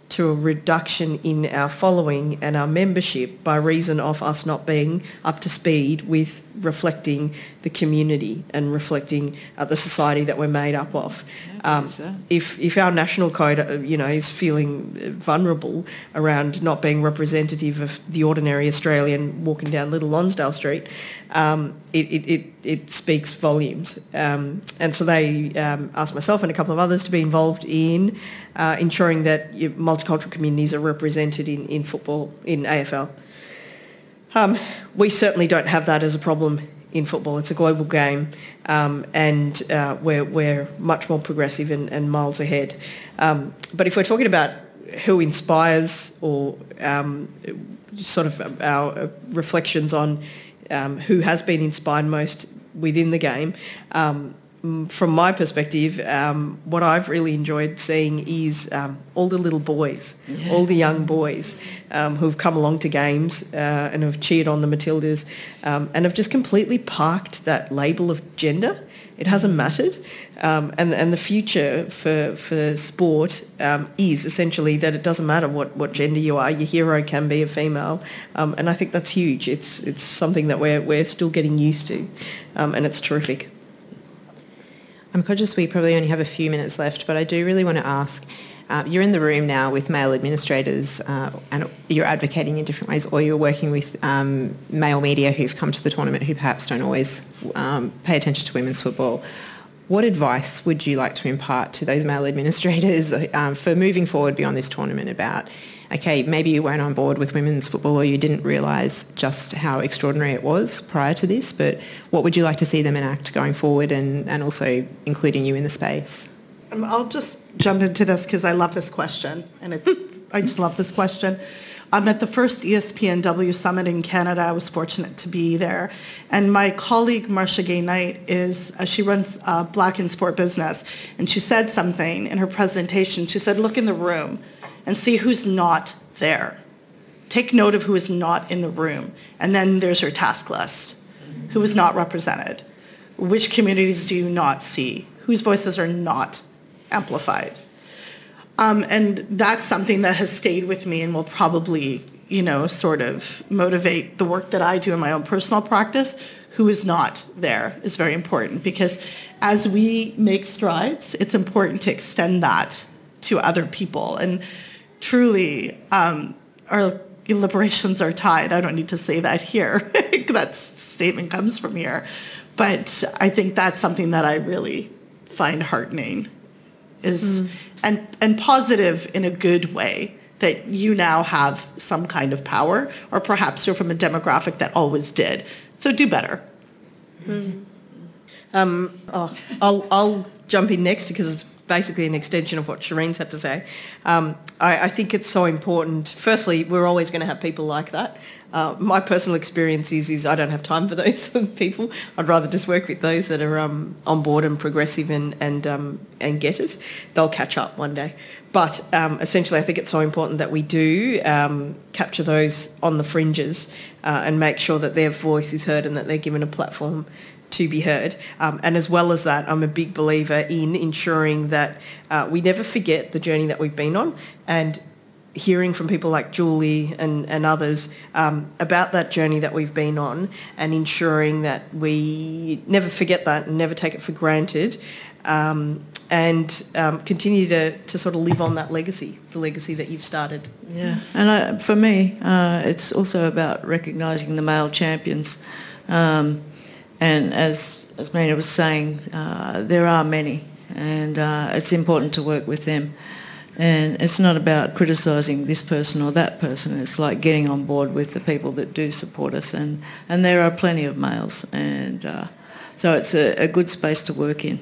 Speaker 5: to a reduction in our following and our membership by reason of us not being up to speed with reflecting the community and reflecting uh, the society that we're made up of. Um, if, if our national code, uh, you know, is feeling vulnerable around not being representative of the ordinary Australian walking down Little Lonsdale Street, um, it, it, it, it, speaks volumes. Um, and so they um, asked myself and a couple of others to be involved in uh, ensuring that multicultural communities are represented in, in football, in AFL. Um, we certainly don't have that as a problem in football. It's a global game, um, and uh, we're, we're much more progressive and, and miles ahead. Um, but if we're talking about who inspires or um, sort of our uh, reflections on um, who has been inspired most within the game, um, from my perspective, um, what I've really enjoyed seeing is um, all the little boys, yeah. all the young boys um, who've come along to games uh, and have cheered on the Matildas um, and have just completely parked that label of gender. It hasn't mattered. Um, and, and the future for, for sport um, is essentially that it doesn't matter what, what gender you are. Your hero can be a female. and I think that's huge. It's, it's something that we're, we're still getting used to and it's terrific.
Speaker 4: I'm conscious we probably only have a few minutes left, but I do really want to ask, uh, you're in the room now with male administrators uh, and you're advocating in different ways or you're working with um, male media who've come to the tournament who perhaps don't always um, pay attention to women's football. What advice would you like to impart to those male administrators um, for moving forward beyond this tournament about okay, maybe you weren't on board with women's football or you didn't realise just how extraordinary it was prior to this, but what would you like to see them enact going forward and, and also including you in the space?
Speaker 6: Um, I'll just jump into this because I love this question and it's, I just love this question. I'm at the first ESPNW summit in Canada. I was fortunate to be there. And my colleague, Marcia Gay Knight, is, uh, she runs uh, Black in Sport Business. And she said something in her presentation. She said, look in the room and see who's not there. Take note of who is not in the room. And then there's your task list. Who is not represented? Which communities do you not see? Whose voices are not amplified? Um, and that's something that has stayed with me and will probably, you know, sort of motivate the work that I do in my own personal practice. Who is not there is very important because as we make strides, it's important to extend that to other people. And truly, um, our liberations are tied. I don't need to say that here. that statement comes from here. But I think that's something that I really find heartening is mm. and and positive in a good way that you now have some kind of power or perhaps you're from a demographic that always did. So do better.
Speaker 5: Mm. Um, oh, I'll, I'll jump in next because it's basically an extension of what Shireen's had to say. Um, I, I, think it's so important. Firstly, we're always going to have people like that. Uh, my personal experience is, is I don't have time for those people. I'd rather just work with those that are um, on board and progressive and and um, and get it. They'll catch up one day. But um, essentially, I think it's so important that we do um, capture those on the fringes uh, and make sure that their voice is heard and that they're given a platform to be heard. Um, and as well as that, I'm a big believer in ensuring that uh, we never forget the journey that we've been on and hearing from people like Julie and, and others um, about that journey that we've been on and ensuring that we never forget that and never take it for granted um, and um, continue to, to sort of live on that legacy, the legacy that you've started.
Speaker 3: Yeah, and I, for me, uh, it's also about recognising the male champions. Um, and as, as Mina was saying, uh, there are many, and uh, it's important to work with them. And it's not about criticising this person or that person. It's like getting on board with the people that do support us, and, and there are plenty of males, and uh, so it's a, a good space to work in.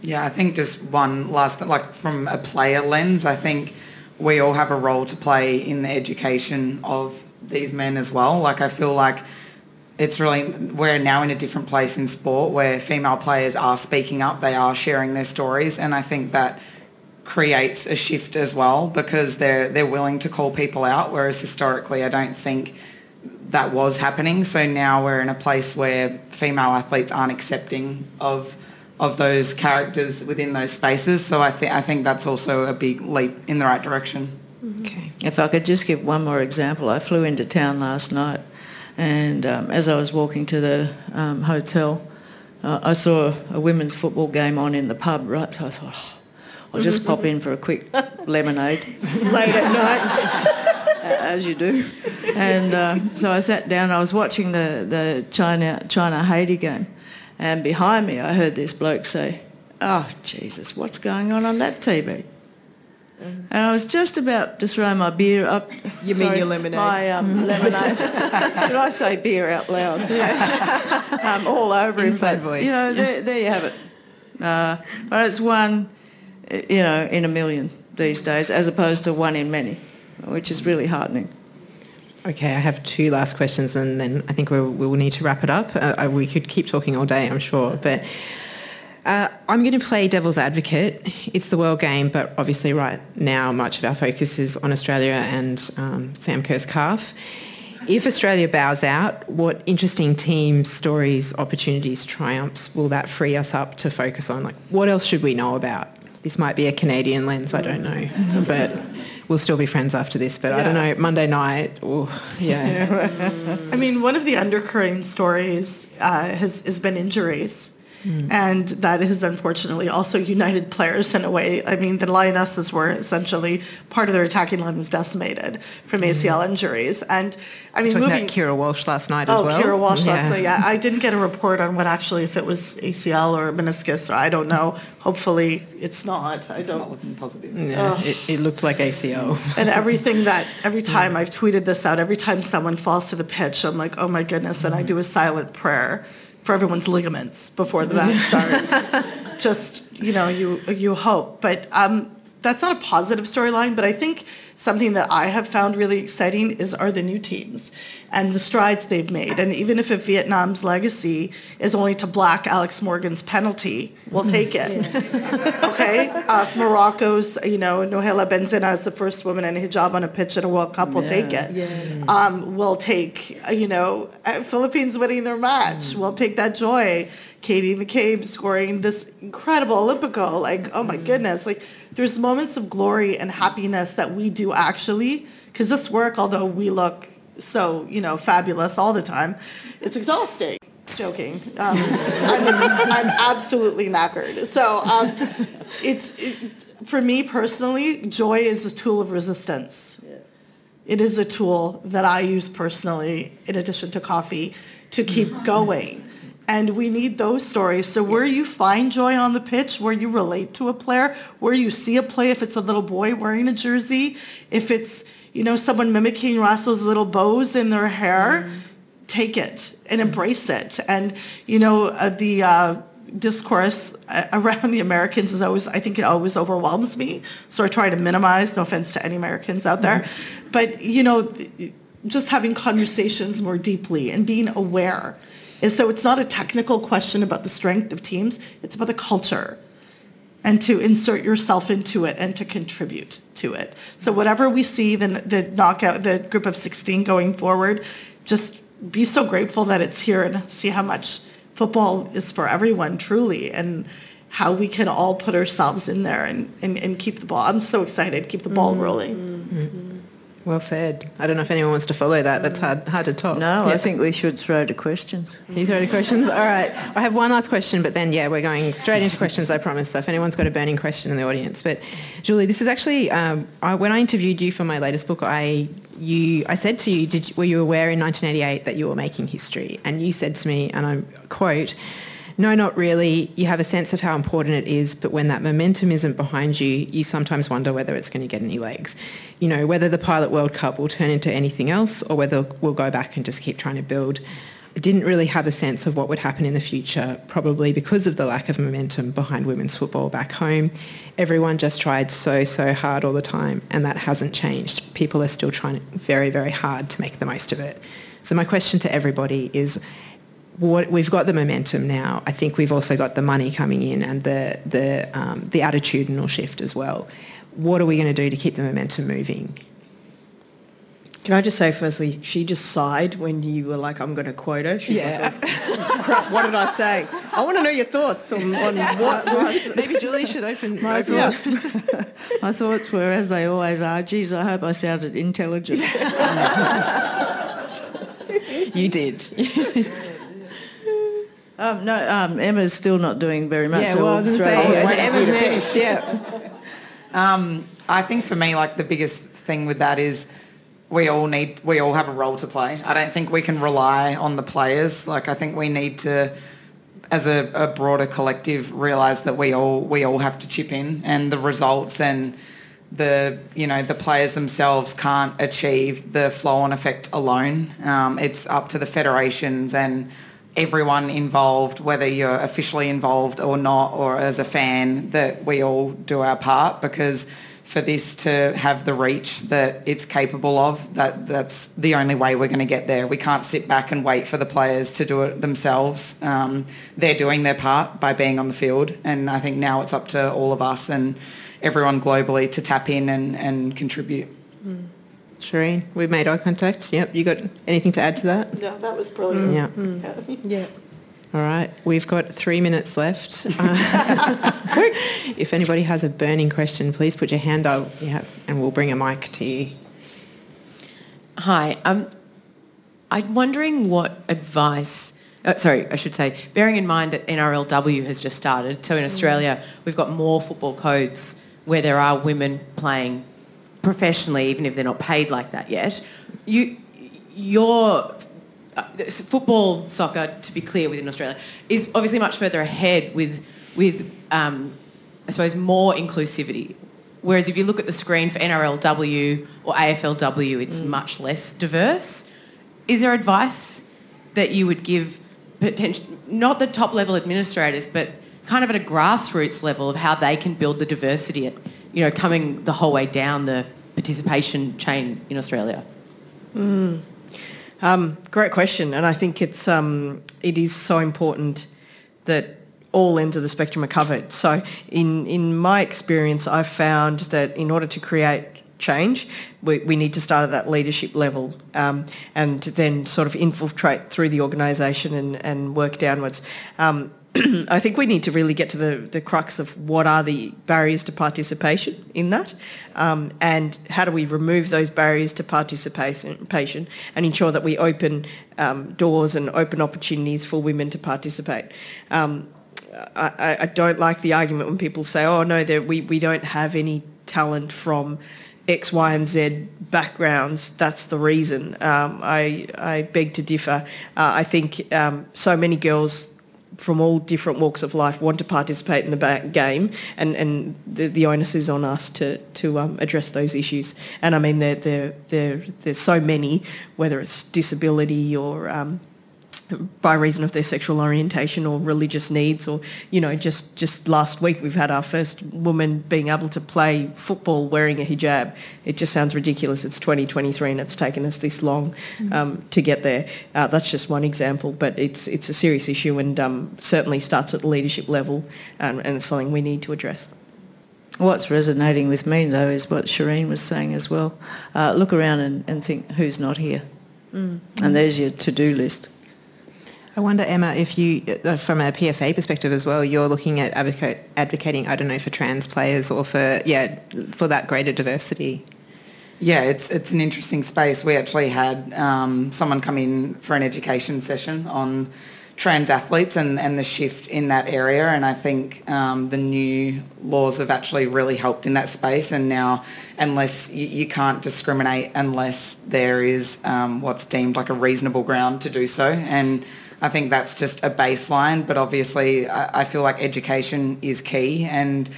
Speaker 2: Yeah, I think just one last, like from a player lens, I think we all have a role to play in the education of these men as well. Like I feel like it's really we're now in a different place in sport where female players are speaking up, they are sharing their stories, and I think that creates a shift as well because they're they're willing to call people out, whereas historically I don't think that was happening. So now we're in a place where female athletes aren't accepting of of those characters within those spaces. So I think I think that's also a big leap in the right direction. Mm-hmm.
Speaker 3: Okay. If I could just give one more example, I flew into town last night and um, as I was walking to the um, hotel, uh, I saw a women's football game on in the pub, right? So I thought, oh, I'll just pop in for a quick lemonade
Speaker 5: late at night,
Speaker 3: as you do. And uh, so I sat down. I was watching the the China China Haiti game, and behind me I heard this bloke say, "Oh Jesus, what's going on on that TV?" And I was just about to throw my beer up.
Speaker 5: You sorry, mean your lemonade?
Speaker 3: My um, lemonade. Did I say beer out loud? Yeah. um, all over
Speaker 4: Inside
Speaker 3: him.
Speaker 4: voice.
Speaker 3: You know, there, there you have it. Uh, but it's one, you know, in a million these days, as opposed to one in many, which is really heartening.
Speaker 4: Okay, I have two last questions, and then I think we will need to wrap it up. Uh, we could keep talking all day, I'm sure, but uh, I'm going to play devil's advocate. It's the world game, but obviously right now much of our focus is on Australia and um, Sam Kerr's calf. If Australia bows out, what interesting team stories, opportunities, triumphs will that free us up to focus on? Like, what else should we know about? This might be a Canadian lens, I don't know, but we'll still be friends after this. But yeah. I don't know, Monday night, oh, yeah.
Speaker 6: I mean, one of the undercurrent stories uh, has, has been injuries. Mm. And that has unfortunately also united players in a way. I mean, the Lionesses were essentially part of their attacking line was decimated from mm. ACL injuries. And I mean,
Speaker 4: Talking moving, about Keira Walsh last night as
Speaker 6: oh,
Speaker 4: well.
Speaker 6: Oh, Keira Walsh yeah. last night. Yeah, I didn't get a report on what actually if it was ACL or meniscus or I don't know. Hopefully, it's not. I
Speaker 2: it's
Speaker 6: don't.
Speaker 2: not looking positive.
Speaker 4: Yeah, it, it, looked like ACL.
Speaker 6: and everything that every time yeah. I've tweeted this out, every time someone falls to the pitch, I'm like, oh my goodness, and I do a silent prayer for everyone's ligaments before the match starts. Just you know, you you hope, but um, that's not a positive storyline, but I think something that I have found really exciting is are the new teams and the strides they've made. And even if Vietnam's legacy is only to black Alex Morgan's penalty, we'll take it. okay? Uh, Morocco's, you know, Nouhaila Benzina is the first woman in a hijab on a pitch at a World Cup, we'll take it.
Speaker 3: Yeah.
Speaker 6: Um, we'll take, you know, uh, Philippines winning their match. We'll take that joy. Katie McCabe scoring this incredible Olimpico. Like, oh my goodness. Like, there's moments of glory and happiness that we do actually, because this work, although we look so, you know, fabulous all the time, it's exhausting. Joking. Um, I'm, I'm absolutely knackered. So um, it's, it, for me personally, joy is a tool of resistance. It is a tool that I use personally, in addition to coffee, to keep going. And we need those stories. So where you find joy on the pitch, where you relate to a player, where you see a play, if it's a little boy wearing a jersey, if it's, you know, someone mimicking Russell's little bows in their hair, take it and embrace it. And, you know, uh, the uh, discourse uh, around the Americans is always, I think it always overwhelms me. So I try to minimize, no offense to any Americans out there. But, you know, just having conversations more deeply and being aware. And so it's not a technical question about the strength of teams, it's about the culture and to insert yourself into it and to contribute to it. So whatever we see the, the knockout, the group of 16 going forward, just be so grateful that it's here and see how much football is for everyone truly and how we can all put ourselves in there and, and, and keep the ball. I'm so excited, keep the ball mm-hmm. rolling. Mm-hmm.
Speaker 4: Well said. I don't know if anyone wants to follow that. That's hard, hard to top.
Speaker 3: No,
Speaker 4: Yeah.
Speaker 3: I think we should throw to questions.
Speaker 4: You throw to questions? All right. I have one last question, but then, yeah, we're going straight into questions, I promise. So if anyone's got a burning question in the audience. But Julie, this is actually, um, I, when I interviewed you for my latest book, I, you, I said to you, did, were you aware in 1988 that you were making history? And you said to me, and I quote, no, not really. You have a sense of how important it is, but when that momentum isn't behind you, you sometimes wonder whether it's going to get any legs. You know, whether the Pilot World Cup will turn into anything else or whether we'll go back and just keep trying to build. I didn't really have a sense of what would happen in the future, probably because of the lack of momentum behind women's football back home. Everyone just tried so, so hard all the time, and that hasn't changed. People are still trying very, very hard to make the most of it. So my question to everybody is, what, we've got the momentum now. I think we've also got the money coming in and the the um, the attitudinal shift as well. What are we going to do to keep the momentum moving?
Speaker 5: Can I just say, firstly, she just sighed when you were like, I'm going to quote her. She's
Speaker 4: Yeah.
Speaker 5: like, oh, crap, what did I say? I want to know your thoughts on, on what was...
Speaker 4: Maybe Julie should open.
Speaker 3: My
Speaker 4: open
Speaker 3: thoughts, my thoughts were, as they always are, geez, I hope I sounded intelligent.
Speaker 4: you did. You did.
Speaker 3: Um, no, um, Emma's still not doing very much.
Speaker 4: yeah,
Speaker 3: so
Speaker 4: well, I was
Speaker 3: throw
Speaker 4: going to say, Emma's next. Yeah.
Speaker 2: Um, I think for me, like the biggest thing with that is we all need, we all have a role to play. I don't think we can rely on the players. Like I think we need to, as a, a broader collective, realise that we all we all have to chip in, and the results and the you know the players themselves can't achieve the flow-on effect alone. Um, it's up to the federations and everyone involved, whether you're officially involved or not, or as a fan, that we all do our part because for this to have the reach that it's capable of, that that's the only way we're going to get there. We can't sit back and wait for the players to do it themselves. Um, they're doing their part by being on the field, and I think now it's up to all of us and everyone globally to tap in and, and contribute.
Speaker 4: Shireen, we've made eye contact. Yep. You got anything to add to that?
Speaker 6: Yeah, that was brilliant.
Speaker 4: Yeah.
Speaker 5: Yeah.
Speaker 4: All right, we've got three minutes left. Uh, if anybody has a burning question, please put your hand up, yeah, and we'll bring a mic to you.
Speaker 7: Hi. Um, I'm wondering what advice, uh, sorry, I should say, bearing in mind that NRLW has just started, so in Australia we've got more football codes where there are women playing professionally, even if they're not paid like that yet. You, your uh, football, soccer, to be clear, within Australia, is obviously much further ahead with, with um, I suppose, more inclusivity. Whereas if you look at the screen for NRLW or AFLW, it's much less diverse. Is there advice that you would give, potential, not the top level administrators, but kind of at a grassroots level of how they can build the diversity at you know, coming the whole way down the participation chain in Australia?
Speaker 5: Um, great question, and I think it's um, it is so important that all ends of the spectrum are covered. So, in in my experience, I've found that in order to create change, we, we need to start at that leadership level um, and then sort of infiltrate through the organisation and, and work downwards. Um, I think we need to really get to the, the crux of what are the barriers to participation in that um, and how do we remove those barriers to participation and ensure that we open um, doors and open opportunities for women to participate. Um, I, I, don't like the argument when people say, oh no, we, we don't have any talent from X, Y, and Z backgrounds. That's the reason. Um, I, I beg to differ. Uh, I think um, so many girls from all different walks of life want to participate in the game, and, and the, the onus is on us to, to um, address those issues. And I mean, there, there, there, there's so many, whether it's disability or um, by reason of their sexual orientation or religious needs or you know just just last week we've had our first woman being able to play football wearing a hijab it just sounds ridiculous it's 2023 and it's taken us this long um, to get there uh, that's just one example but it's it's a serious issue and um, certainly starts at the leadership level um, and it's something we need to address
Speaker 3: What's resonating with me though is what Shireen was saying as well. Uh, look around and, and think who's not here. Mm. And there's your to-do list.
Speaker 4: I wonder, Emma, if you, uh, from a PFA perspective as well, you're looking at advocate, advocating, I don't know, for trans players or for, yeah, for that greater diversity.
Speaker 2: Yeah, it's it's an interesting space. We actually had um, someone come in for an education session on trans athletes and, and the shift in that area. And I think um, the new laws have actually really helped in that space. And now, unless you, you can't discriminate unless there is um, what's deemed like a reasonable ground to do so. And I think that's just a baseline, but obviously I, I feel like education is key and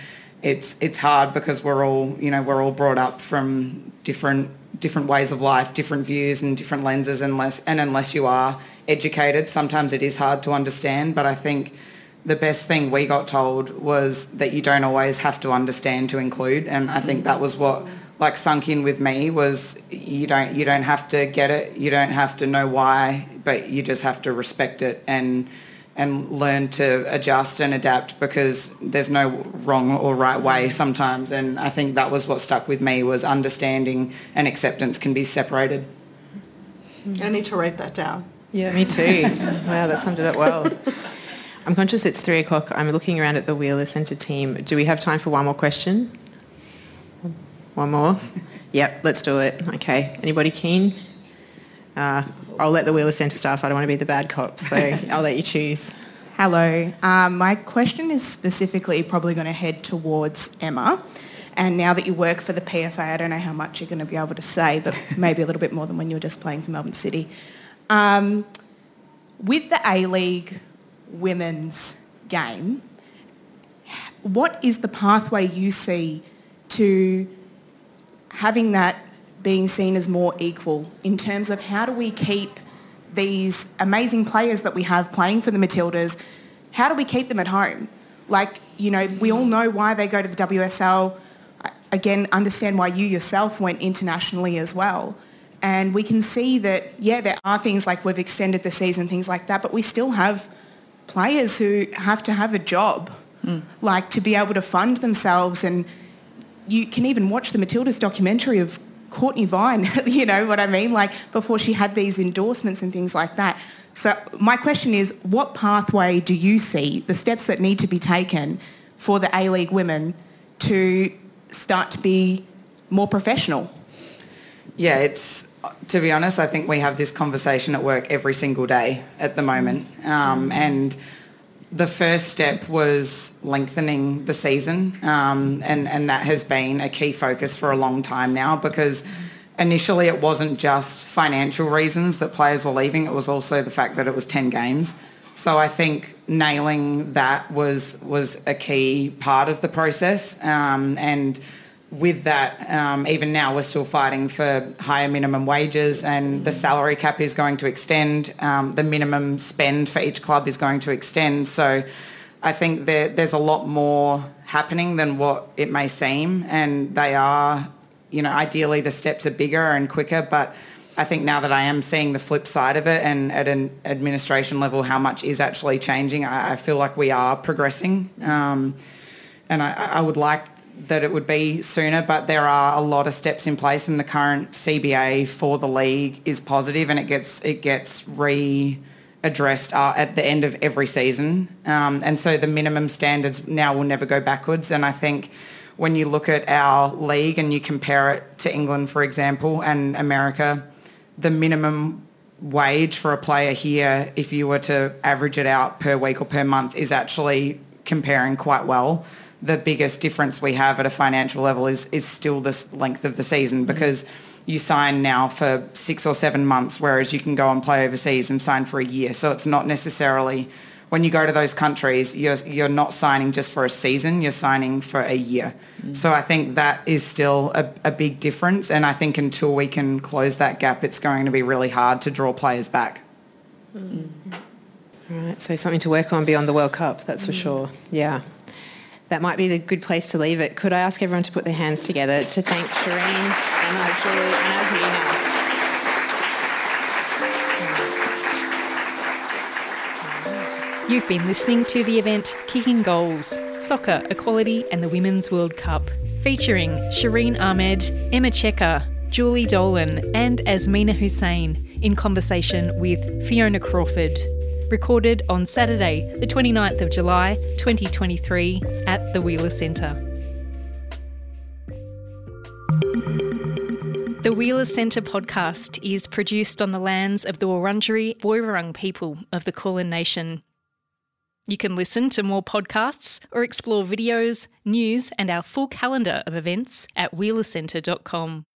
Speaker 2: it's it's hard because we're all you know we're all brought up from different different ways of life, different views and different lenses unless and unless you are educated, sometimes it is hard to understand. But I think the best thing we got told was that you don't always have to understand to include, and I think mm-hmm. that was what like sunk in with me was you don't you don't have to get it, you don't have to know why, but you just have to respect it and and learn to adjust and adapt because there's no wrong or right way sometimes and I think that was what stuck with me was understanding and acceptance can be separated.
Speaker 6: I need to write that down.
Speaker 4: Yeah, me too. wow, that summed it up well. I'm conscious it's three o'clock. I'm looking around at the Wheeler Centre team. Do we have time for one more question? One more? yep, let's do it. Okay. Anybody keen? Uh, I'll let the Wheeler Centre staff. I don't want to be the bad cop, so I'll let you choose.
Speaker 8: Hello. Um, my question is specifically probably going to head towards Emma. And now that you work for the PFA, I don't know how much you're going to be able to say, but maybe a little bit more than when you were just playing for Melbourne City. Um, with the A-League women's game, what is the pathway you see to having that being seen as more equal in terms of how do we keep these amazing players that we have playing for the Matildas, how do we keep them at home? Like, you know, we all know why they go to the WSL. Again, understand why you yourself went internationally as well. And we can see that, yeah, there are things like we've extended the season, things like that, but we still have players who have to have a job, mm. like to be able to fund themselves and you can even watch the Matildas documentary of Cortnee Vine, you know what I mean? Like before she had these endorsements and things like that. So my question is, what pathway do you see, the steps that need to be taken for the A-League women to start to be more professional?
Speaker 2: Yeah, it's, to be honest, I think we have this conversation at work every single day at the moment. Um, and the first step was lengthening the season, um, and, and that has been a key focus for a long time now because initially it wasn't just financial reasons that players were leaving, it was also the fact that it was 10 games. So I think nailing that was was a key part of the process, um, and with that, um, even now we're still fighting for higher minimum wages and the salary cap is going to extend. Um, the minimum spend for each club is going to extend. So I think there, there's a lot more happening than what it may seem, and they are, you know, ideally the steps are bigger and quicker, but I think now that I am seeing the flip side of it and at an administration level how much is actually changing, I, I feel like we are progressing. Um, and I, I would like that it would be sooner, but there are a lot of steps in place and the current CBA for the league is positive and it gets it gets re addressed uh, at the end of every season. Um, and so the minimum standards now will never go backwards. And I think when you look at our league and you compare it to England, for example, and America, the minimum wage for a player here, if you were to average it out per week or per month, is actually comparing quite well. The biggest difference we have at a financial level is is still this length of the season because you sign now for six or seven months, whereas you can go and play overseas and sign for a year. So it's not necessarily when you go to those countries, you're you're not signing just for a season. You're signing for a year. Mm. So I think that is still a, a big difference. And I think until we can close that gap, it's going to be really hard to draw players back.
Speaker 4: Mm. Right. So something to work on beyond the World Cup. That's mm. for sure. Yeah that might be the good place to leave it. Could I ask everyone to put their hands together to thank Shireen, Emma, Julie and Azmeena.
Speaker 1: You've been listening to the event Kicking Goals, Soccer, Equality and the Women's World Cup, featuring Shireen Ahmed, Emma Checker, Julie Dolan and Azmeena Hussain in conversation with Fiona Crawford recorded on Saturday, the 29th of July 2023 at the Wheeler Centre. The Wheeler Centre podcast is produced on the lands of the Wurundjeri Woiwurrung people of the Kulin Nation. You can listen to more podcasts or explore videos, news, and our full calendar of events at wheelercentre.com.